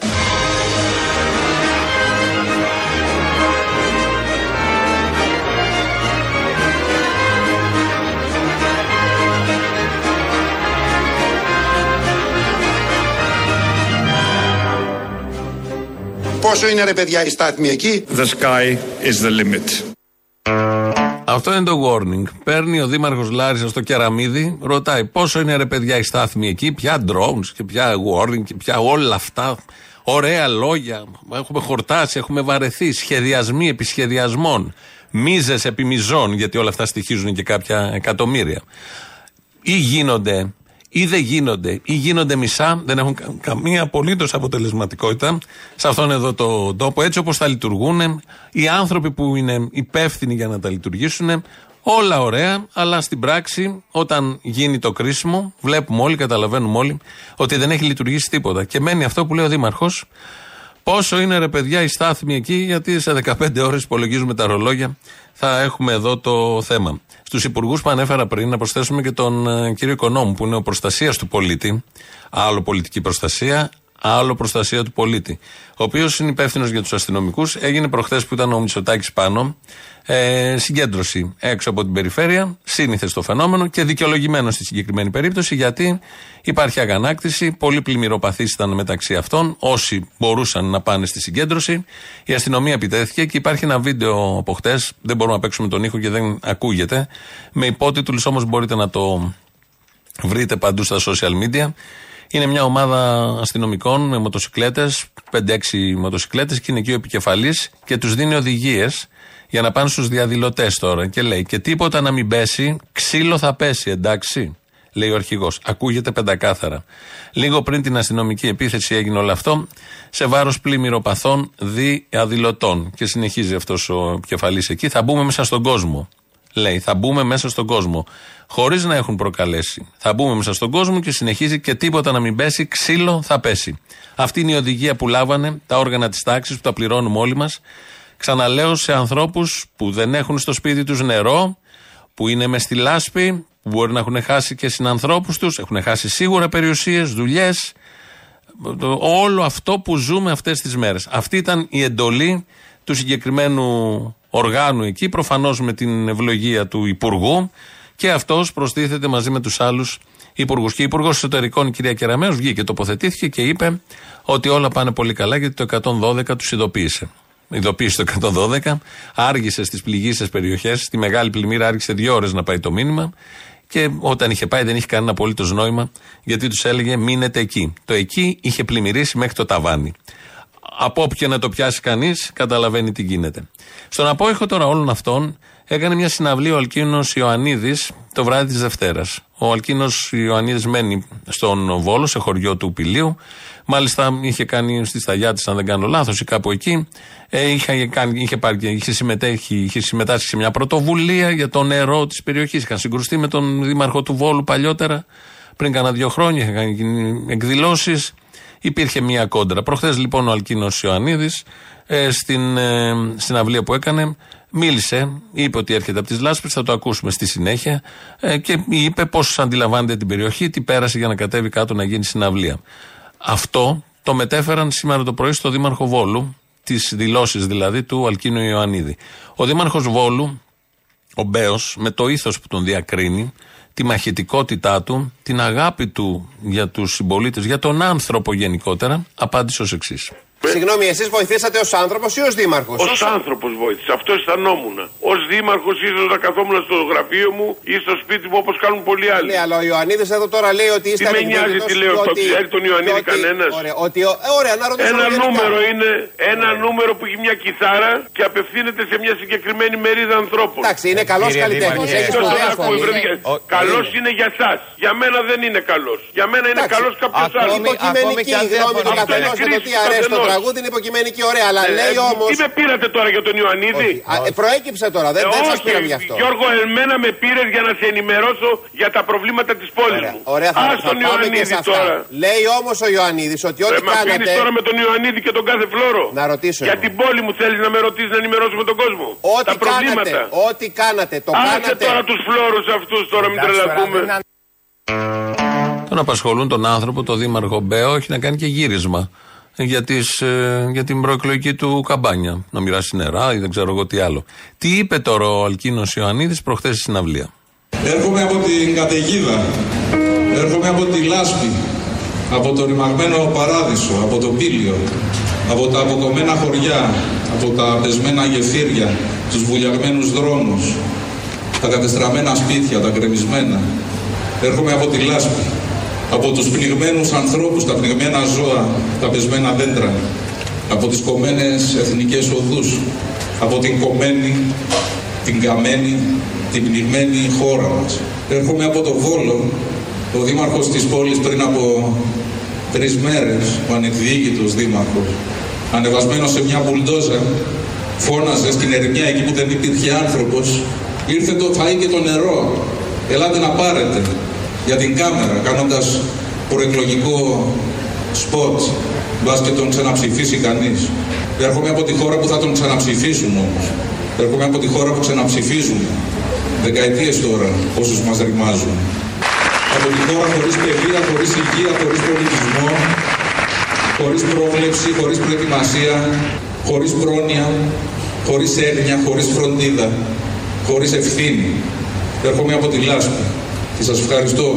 Speaker 18: Πόσο είναι ρε παιδιά η στάθμη εκεί;
Speaker 19: The sky is the limit.
Speaker 3: Αυτό είναι το warning. Παίρνει ο Δήμαρχος Λάρισας στο κεραμίδι, ρωτάει πόσο είναι ρε παιδιά η στάθμη εκεί, ποια drones και ποια warning και ποια όλα αυτά. Ωραία λόγια. Έχουμε χορτάσει, έχουμε βαρεθεί. Σχεδιασμοί επισχεδιασμών. Μίζες επιμιζών, γιατί όλα αυτά στοιχίζουν και κάποια εκατομμύρια. Ή γίνονται ή δεν γίνονται, ή γίνονται μισά, δεν έχουν καμία απολύτως αποτελεσματικότητα σε αυτόν εδώ το τόπο, έτσι όπως θα λειτουργούν οι άνθρωποι που είναι υπεύθυνοι για να τα λειτουργήσουν. Όλα ωραία, αλλά στην πράξη, όταν γίνει το κρίσιμο, βλέπουμε όλοι, καταλαβαίνουμε όλοι, ότι δεν έχει λειτουργήσει τίποτα. Και μένει αυτό που λέει ο Δήμαρχος, πόσο είναι ρε παιδιά η στάθμη εκεί, γιατί σε 15 ώρες υπολογίζουμε τα ρολόγια, θα έχουμε εδώ το θέμα. Στου υπουργούς που ανέφερα πριν, να προσθέσουμε και τον ε, κύριο Οικονόμου, που είναι ο προστασίας του πολίτη. Άλλο πολιτική προστασία, άλλο προστασία του πολίτη. Ο οποίος είναι υπεύθυνος για τους αστυνομικούς. Έγινε προχθές που ήταν ο Μητσοτάκης πάνω. Ε, συγκέντρωση έξω από την περιφέρεια. Σύνηθε το φαινόμενο και δικαιολογημένο στη συγκεκριμένη περίπτωση γιατί υπάρχει αγανάκτηση. Πολλοί πλημμυροπαθεί ήταν μεταξύ αυτών. Όσοι μπορούσαν να πάνε στη συγκέντρωση. Η αστυνομία επιτέθηκε και υπάρχει ένα βίντεο από χτες. Δεν μπορούμε να παίξουμε τον ήχο και δεν ακούγεται. Με υπότιτλους όμως μπορείτε να το βρείτε παντού στα social media. Είναι μια ομάδα αστυνομικών με μοτοσυκλέτες, 5-6 μοτοσυκλέτες και είναι εκεί ο επικεφαλής και τους δίνει οδηγίες για να πάνε στους διαδηλωτές τώρα. Και λέει: Και τίποτα να μην πέσει, ξύλο θα πέσει, εντάξει. Λέει ο αρχηγός. Ακούγεται πεντακάθαρα. Λίγο πριν την αστυνομική επίθεση έγινε όλο αυτό σε βάρος πλημμυροπαθών διαδηλωτών. Και συνεχίζει αυτός ο επικεφαλής εκεί. Θα μπούμε μέσα στον κόσμο. Λέει, θα μπούμε μέσα στον κόσμο. Χωρίς να έχουν προκαλέσει. Θα μπούμε μέσα στον κόσμο και συνεχίζει και τίποτα να μην πέσει, ξύλο θα πέσει. Αυτή είναι η οδηγία που λάβανε τα όργανα της τάξης που τα πληρώνουμε όλοι μας. Ξαναλέω σε ανθρώπους που δεν έχουν στο σπίτι τους νερό, που είναι μες στη λάσπη, που μπορεί να έχουν χάσει και συνανθρώπους τους, έχουν χάσει σίγουρα περιουσίες, δουλειές. Όλο αυτό που ζούμε αυτές τις μέρες. Αυτή ήταν η εντολή του συγκεκριμένου οργάνου εκεί, προφανώς με την ευλογία του Υπουργού. Και αυτός προστίθεται μαζί με τους άλλους υπουργούς. Και η Υπουργός Εσωτερικών, η κυρία Κεραμέο, βγήκε, τοποθετήθηκε και είπε ότι όλα πάνε πολύ καλά γιατί το 112 τους ειδοποίησε. Ειδοποίησε το 112, άργησε στις πληγήσεις περιοχές. Στη μεγάλη πλημμύρα άργησε δύο ώρες να πάει το μήνυμα. Και όταν είχε πάει δεν είχε κανένα απολύτως νόημα γιατί τους έλεγε μείνετε εκεί. Το εκεί είχε πλημμυρίσει μέχρι το ταβάνι από όποιο να το πιάσει κανείς, καταλαβαίνει τι γίνεται. Στον απόϊχο τώρα όλων αυτών έκανε μια συναυλή ο Αλκίνος Ιωαννίδης το βράδυ της Δευτέρας. Ο Αλκίνος Ιωαννίδης μένει στον Βόλο, σε χωριό του Πηλίου. Μάλιστα είχε κάνει στη σταγιά της, αν δεν κάνω λάθος, ή κάπου εκεί. Ε, είχε, κάνει, είχε, πάρει, είχε, συμμετέχει, είχε συμμετάσχει σε μια πρωτοβουλία για το νερό της περιοχής. Είχαν συγκρουστεί με τον δήμαρχο του Βόλου παλιότερα, πριν κάνα δύο χρόνια. Είχαν κάνει εκδηλώσεις. Υπήρχε μια κόντρα. Προχθές λοιπόν ο Αλκίνος Ιωαννίδης ε, στην ε, συναυλία που έκανε μίλησε, είπε ότι έρχεται από τις Λάσπες, θα το ακούσουμε στη συνέχεια ε, και είπε πώς αντιλαμβάνεται την περιοχή, τι πέρασε για να κατέβει κάτω να γίνει συναυλία. Αυτό το μετέφεραν σήμερα το πρωί στο Δήμαρχο Βόλου, τις δηλώσεις δηλαδή του Αλκίνου Ιωαννίδη. Ο Δήμαρχος Βόλου, ο Μπέος, με το ήθος που τον διακρίνει, τη μαχητικότητά του, την αγάπη του για τους συμπολίτες, για τον άνθρωπο γενικότερα, απάντησε ως εξής.
Speaker 20: Συγγνώμη, εσείς βοηθήσατε ως άνθρωπος ή ως δήμαρχος;
Speaker 9: Ω άνθρωπος βοήθησα, αυτό αισθανόμουν. Ω δήμαρχος ίσως να καθόμουν στο γραφείο μου ή στο σπίτι μου όπως κάνουν πολλοί άλλοι.
Speaker 20: Ναι, αλλά ο Ιωαννίδης εδώ τώρα λέει ότι είστε
Speaker 9: Τι με νοιάζει τι λέω, το ξέρει τον Ιωαννίδη κανένας;
Speaker 20: Ωραία, ότι, ε, ωραία, να ρωτήσω
Speaker 9: ένα νούμερο είναι ένα νούμερο που έχει μια κιθάρα και απευθύνεται σε μια συγκεκριμένη μερίδα ανθρώπων.
Speaker 20: Εντάξει, είναι καλός καλλιτέχνης.
Speaker 9: Καλός είναι για εσά. Για μένα δεν είναι καλός. Για μένα είναι καλός κάποιος άλλος.
Speaker 20: Υποκειμενική γνώμη του καθενό με το τι αρέσει το τραγούδι είναι υποκειμενική ωραία, αλλά ε, λέει όμω.
Speaker 9: Τι με πήρατε τώρα για τον Ιωαννίδη;
Speaker 20: Ε, προέκυψε τώρα, δεν, ε, δεν σας πήραμε γι' αυτό.
Speaker 9: Γιώργο, εμένα με πήρες για να σε ενημερώσω για τα προβλήματα της πόλης μου.
Speaker 20: Ωραία, θα,
Speaker 9: τον Ιωαννίδη τώρα.
Speaker 20: Λέει όμως ο Ιωαννίδης ότι ό,τι
Speaker 9: ε, κάνατε. τώρα με τον Ιωαννίδη και τον κάθε φλόρο.
Speaker 20: Να ρωτήσω.
Speaker 9: Για την πόλη μου θέλεις να με ρωτήσεις να ενημερώσουμε τον κόσμο.
Speaker 20: Ό,τι κάνατε. Ό,τι κάνατε. Το
Speaker 9: κάνατε. τώρα τους φλόρους αυτούς τώρα, μην τρελαθούμε.
Speaker 3: Τον απασχολούν τον άνθρωπο, τον Δήμαρχο Μπέο, έχει να κάνει και γύρισμα για, τις, ε, για την προεκλογική του καμπάνια. Να μοιράσει νερά ή δεν ξέρω εγώ τι άλλο. Τι είπε τώρα ο Αλκίνος Ιωαννίδης προχθές στη συναυλία;
Speaker 21: Έρχομαι από την καταιγίδα. Έρχομαι από τη λάσπη. Από το ρημαγμένο παράδεισο. Από το πύλιο. Από τα αποκομμένα χωριά. Από τα πεσμένα γεφύρια. Τους βουλιαγμένους δρόμους. Τα κατεστραμμένα σπίτια, τα γκρεμισμένα. Έρχομαι από τη λάσπη. Από τους πνιγμένους ανθρώπους, τα πνιγμένα ζώα, τα πεσμένα δέντρα, από τις κομμένες εθνικές οδούς, από την κομμένη, την καμένη, την πνιγμένη χώρα μας. Έρχομαι από το Βόλο, ο δήμαρχος της πόλης πριν από τρεις μέρες, ο ανεκδιήγητος δήμαρχος, ανεβασμένος σε μια μπουλντόζα, φώναζε στην ερημιά εκεί που δεν υπήρχε άνθρωπος, ήρθε το φαΐ και το νερό, ελάτε να πάρετε για την κάμερα, κάνοντας προεκλογικό σποτ, μπας και τον ξαναψηφίσει κανείς. Έρχομαι από τη χώρα που θα τον ξαναψηφίσουν όμως. Έρχομαι από τη χώρα που ξαναψηφίζουν. Δεκαετίες τώρα, όσους μας ρημάζουν. Από τη χώρα χωρίς παιδεία, χωρίς υγεία, χωρίς πολιτισμό, χωρίς πρόβλεψη, χωρίς προετοιμασία, χωρίς πρόνοια, χωρίς έγνοια, χωρίς φροντίδα, χωρίς ευθύνη. Έρχομαι από τη λάσπη και σας ευχαριστώ.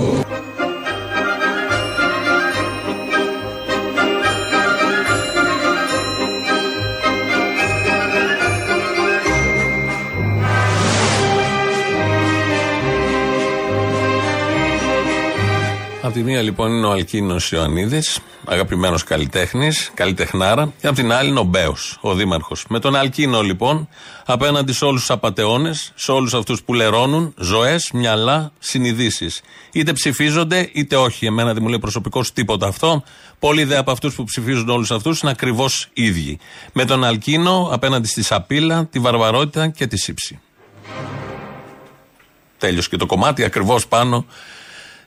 Speaker 3: Απ' τη μία λοιπόν είναι ο Αλκίνος Ιωαννίδης, αγαπημένος καλλιτέχνης, καλλιτεχνάρα, και απ' την άλλη είναι ο Μπέος, ο δήμαρχος. Με τον Αλκίνο λοιπόν, απέναντι σε όλους τους απαταιώνες, σε όλους αυτούς που λερώνουν ζωές, μυαλά, συνειδήσεις. Είτε ψηφίζονται είτε όχι. Εμένα δεν μου λέει προσωπικό τίποτα αυτό. Πολλοί δε από αυτούς που ψηφίζουν όλους αυτούς είναι ακριβώς ίδιοι. Με τον Αλκίνο απέναντι στη σαπίλα, τη βαρβαρότητα και τη σύψη. Τέλειος και το κομμάτι ακριβώς πάνω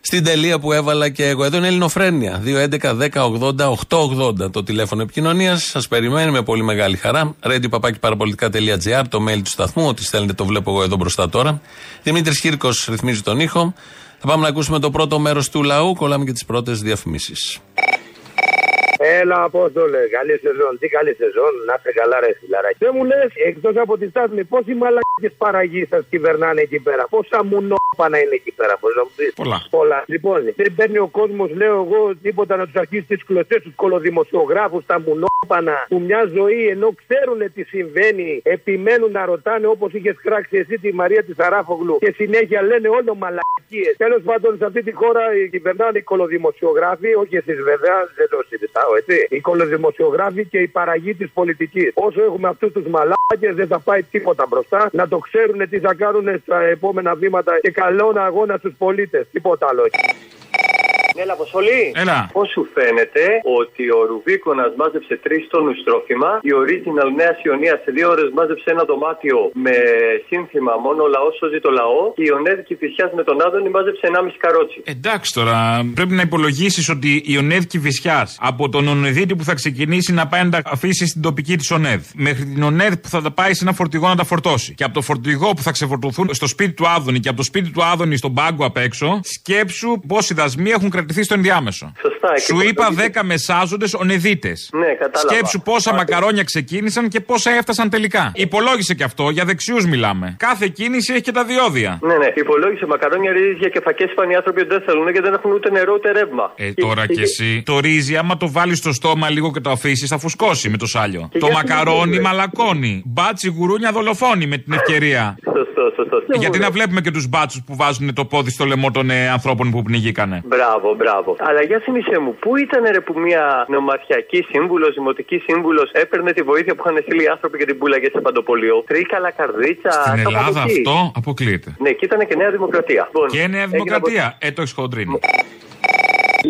Speaker 3: στην τελεία που έβαλα και εγώ. Εδώ είναι Ελληνοφρένια. 2.11.10.80.880 το τηλέφωνο επικοινωνίας. Σας περιμένει με πολύ μεγάλη χαρά. radio το mail του σταθμού. Ό,τι στέλνετε το βλέπω εγώ εδώ μπροστά τώρα. Δημήτρης Χίρκο ρυθμίζει τον ήχο. Θα πάμε να ακούσουμε το πρώτο μέρος του λαού. Κολλάμε και τις πρώτες διαφημίσεις.
Speaker 22: Έλα, Απόστολε, καλή σεζόν. Τι καλή σεζόν, να είστε καλά, ρε φιλαράκι. Δεν μου λες, εκτός από τη στάθμη, πόσοι μαλακίες παραγεί σας κυβερνάνε εκεί πέρα. Πόσα μουνόπανα είναι εκεί πέρα, πώ να μου πεις;
Speaker 23: Πολλά.
Speaker 22: Πολλά. Λοιπόν, δεν παίρνει ο κόσμος, λέω εγώ, τίποτα να τους αρχίσει τις κλωστές, τους κολοδημοσιογράφους, τα μουνόπανα που μια ζωή ενώ ξέρουν τι συμβαίνει, επιμένουν να ρωτάνε όπως είχες κράξει εσύ τη Μαρία της Αράφογλου και συνέχεια λένε όλο μαλακίες. Τέλος πάντων, σε αυτή τη χώρα κυβερνάνε οι κολοδημοσιογράφοι, όχι εσείς βέβαια, δεν το συζητάω έτσι. Οι κολοδημοσιογράφοι και η παραγή της πολιτικής. Όσο έχουμε αυτούς τους μαλάκες, δεν θα πάει τίποτα μπροστά. Να το ξέρουν τι θα κάνουν στα επόμενα βήματα και καλό αγώνα στους πολίτες. Τίποτα άλλο. Έλα, Αποστολή.
Speaker 23: Έλα.
Speaker 22: Πώς σου φαίνεται ότι ο Ρουβίκονας μάζεψε τρεις τόνους τρόφιμα, η Original Νέα Ιωνία σε δύο ώρες μάζεψε ένα δωμάτιο με σύνθημα Μόνο ο λαός σώζει το λαό και η Ονέδικη Φυσιά με τον Άδωνη μάζεψε 1,5 καρότσι.
Speaker 23: Εντάξει τώρα, πρέπει να υπολογίσεις ότι η Ονέδικη Φυσιά από τον Ονεδίτη που θα ξεκινήσει να πάει να τα αφήσει στην τοπική της Ονέδ, μέχρι την Ονέδ που θα τα πάει σε ένα φορτηγό να τα φορτώσει, και από το φορτηγό που θα ξεφορτωθούν στο σπίτι του Άδωνη και από το σπίτι του Άδωνη στον πάγκο απ' έξω, σκέψου πόσοι δασμοί έχουν κρατηθεί κρατηθεί στο ενδιάμεσο.
Speaker 22: Σωστά.
Speaker 23: Σου είπα 10 μεσάζοντες ονεδίτε.
Speaker 22: Ναι, κατάλαβα.
Speaker 23: Σκέψου πόσα μακαρόνια ξεκίνησαν και πόσα έφτασαν τελικά. Υπολόγισε και αυτό, για δεξιούς μιλάμε. Κάθε κίνηση έχει και τα διόδια.
Speaker 22: Ναι, ναι. Υπολόγισε μακαρόνια, ρύζια και φακές πάνε οι άνθρωποι δεν θέλουν και δεν έχουν ούτε νερό ούτε ρεύμα.
Speaker 23: Ε, τώρα κι εσύ. Το ρύζι, άμα το βάλεις στο στόμα λίγο και το αφήσεις, θα φουσκώσει με το σάλιο. το μακαρόνι μαλακώνει. Μπάτσι γουρούνια δολοφόνη με την ευκαιρία.
Speaker 22: Σωστό, σωστό.
Speaker 23: Γιατί να βλέπουμε και τους μπάτσους που βάζουν το πόδι στο λαιμό των ε, ανθρώπων που πνιγήκανε.
Speaker 22: Μπράβο, μπράβο. Αλλά για θυμίσέ μου, πού ήταν ρε που μια νομαρχιακή σύμβουλος, δημοτική σύμβουλος έπαιρνε τη βοήθεια που είχαν στείλει οι άνθρωποι και την πουλαγέ σε παντοπολείο. Τρίκαλα, καρδίτσα.
Speaker 23: Στην
Speaker 22: κάπου
Speaker 23: Ελλάδα
Speaker 22: εκεί.
Speaker 23: αυτό αποκλείεται.
Speaker 22: Ναι, και ήταν και Νέα Δημοκρατία. Λοιπόν,
Speaker 23: Και Νέα
Speaker 22: έγινε
Speaker 23: Δημοκρατία. Ε, το έχεις χοντρίνει.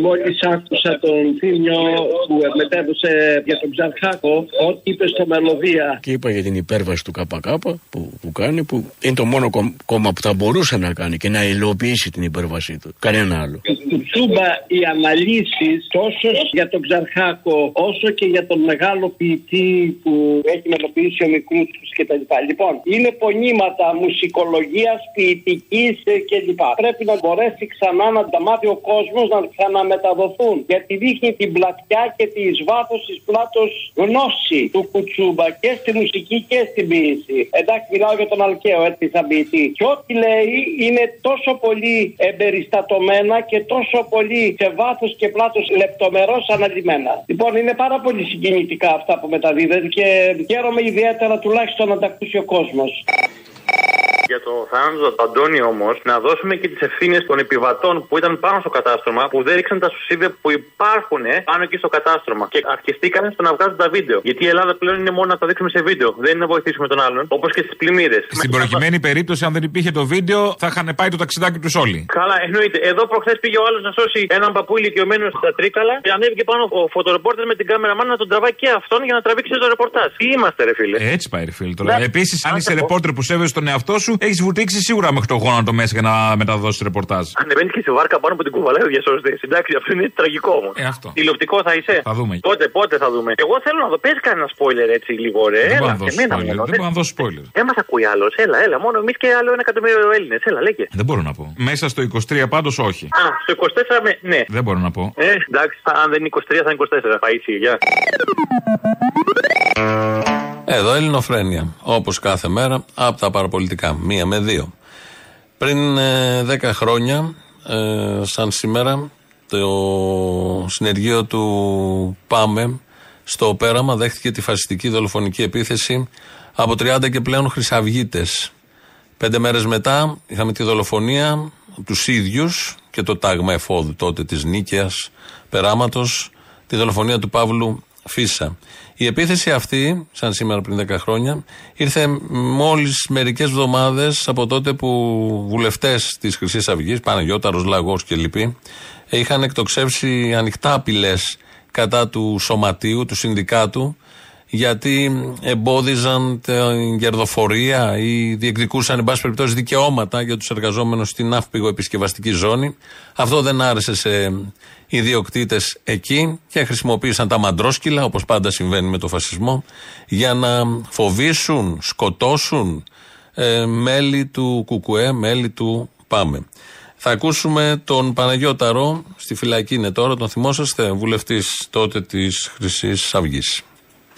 Speaker 24: Μόλις άκουσα τον Θήμιο που μετέδωσε για τον Ξαρχάκο, ό,τι είπε στο μελωδία.
Speaker 25: Και είπα για την υπέρβαση του ΚΚ που, που κάνει, που είναι το μόνο κομ- κόμμα που θα μπορούσε να κάνει και να υλοποιήσει την υπέρβασή του. Κανένα άλλο.
Speaker 24: Του Τσούμπα οι αναλύσεις τόσος για τον Ξαρχάκο όσο και για τον μεγάλο ποιητή που έχει μελοποιήσει ο μικρού του κτλ. Λοιπόν, είναι πονήματα μουσικολογίας, ποιητικής κλπ. Πρέπει να μπορέσει ξανά να τα μάθει ο κόσμος να ξαναμεταδοθούν. Γιατί δείχνει την πλατιά και τη εις βάθος της πλάτος γνώση του Κουτσούμπα και στη μουσική και στην ποιήση. Εντάξει, μιλάω για τον Αλκαίο, έτσι σαν ποιητή. Και ό,τι λέει είναι τόσο πολύ εμπεριστατωμένα και τόσο πολύ σε βάθος και πλάτος λεπτομερώς αναλυμένα. Λοιπόν, είναι πάρα πολύ συγκινητικά αυτά που μεταδίδεται και χαίρομαι ιδιαίτερα τουλάχιστον να τα ακούσει ο κόσμος.
Speaker 26: Για το θάνατο του Αντώνη όμως, να δώσουμε και τις ευθύνες των επιβατών που ήταν πάνω στο κατάστρωμα, που δεν ρίξαν τα σουσίδια που υπάρχουν πάνω εκεί στο κατάστρωμα και αρχιστήκαν στο να βγάζουν τα βίντεο. Γιατί η Ελλάδα πλέον είναι μόνο να τα δείξουμε σε βίντεο, δεν είναι να βοηθήσουμε τον άλλον, όπως και στις πλημμύρες.
Speaker 23: Στην προκειμένη περίπτωση, αν δεν υπήρχε το βίντεο, θα είχαν πάει το ταξιδάκι τους όλοι.
Speaker 26: Καλά, εννοείται. Εδώ προχθές πήγε ο άλλος να σώσει έναν παππού ηλικιωμένο στα Τρίκαλα και ανέβηκε πάνω ο φωτορεπόρτερ με την κάμερα μάνα να τον τραβάει και αυτόν για να τραβήξει το ρεπορτάζ. Τι είμαστε, ρε φίλε;
Speaker 23: Ε, Έτσι πάει, ρε φίλε. Επίσης, αν είσαι ρεπόρτερ που σέβεσαι τον εαυτό σου, έχεις βουτήξει σίγουρα μέχρι το γόνατο μέσα για να μεταδώσεις ρεπορτάζ.
Speaker 26: Ανεβαίνει και σε βάρκα πάνω από την κουβαλάει ο διασώστης. Εντάξει, αυτό είναι τραγικό όμως.
Speaker 23: Ε, αυτό.
Speaker 26: Τηλεοπτικό θα είσαι.
Speaker 23: Θα δούμε.
Speaker 26: Πότε, πότε θα δούμε. Εγώ θέλω να δω. Πες κανένα spoiler έτσι λίγο, ρε.
Speaker 23: Δεν μπορώ
Speaker 26: Έλα,
Speaker 23: να δώσω
Speaker 26: και εμένα
Speaker 23: spoiler.
Speaker 26: μόνο.
Speaker 23: Δεν μπορώ να δώσω spoiler.
Speaker 26: Δεν μας ακούει άλλος. Έλα, έλα. Μόνο εμείς και άλλο ένα εκατομμύριο Έλληνες. Έλα, λέγε.
Speaker 23: Δεν μπορώ να πω. Μέσα στο 23 πάντως όχι.
Speaker 26: Α, στο 24 με. Ναι.
Speaker 23: Δεν μπορώ να πω.
Speaker 26: Ε, εντάξει, θα- αν δεν είναι 23 θα είναι 24. Παΐσι, γεια.
Speaker 3: Εδώ ελληνοφρένεια. Όπως κάθε μέρα από τα παραπολιτικά. Μία με δύο. Πριν ε, 10 χρόνια, ε, σαν σήμερα, το συνεργείο του ΠΑΜΕ στο πέραμα δέχτηκε τη φασιστική δολοφονική επίθεση από 30 και πλέον χρυσαυγίτες. Πέντε μέρες μετά είχαμε τη δολοφονία τους ίδιους και το τάγμα εφόδου τότε της Νίκαιας Περάματος, τη δολοφονία του Παύλου Φίσα. Η επίθεση αυτή, σαν σήμερα πριν 10 χρόνια, ήρθε μόλις μερικές εβδομάδες από τότε που βουλευτές της Χρυσής Αυγής, Παναγιώταρος, Λαγός και λοιποί, είχαν εκτοξεύσει ανοιχτά απειλές κατά του σωματείου, του συνδικάτου, γιατί εμπόδιζαν την κερδοφορία ή διεκδικούσαν, εν πάση περιπτώσει, δικαιώματα για τους εργαζόμενους στην ναύπηγο επισκευαστική ζώνη. Αυτό δεν άρεσε σε ιδιοκτήτες εκεί και χρησιμοποίησαν τα μαντρόσκυλα, όπως πάντα συμβαίνει με το φασισμό, για να φοβήσουν, σκοτώσουν ε, μέλη του Κουκουέ, μέλη του ΠΑΜΕ. Θα ακούσουμε τον Παναγιώταρο, στη φυλακή είναι τώρα, τον θυμόσαστε, βουλευτής τότε της χρυσής αυγής.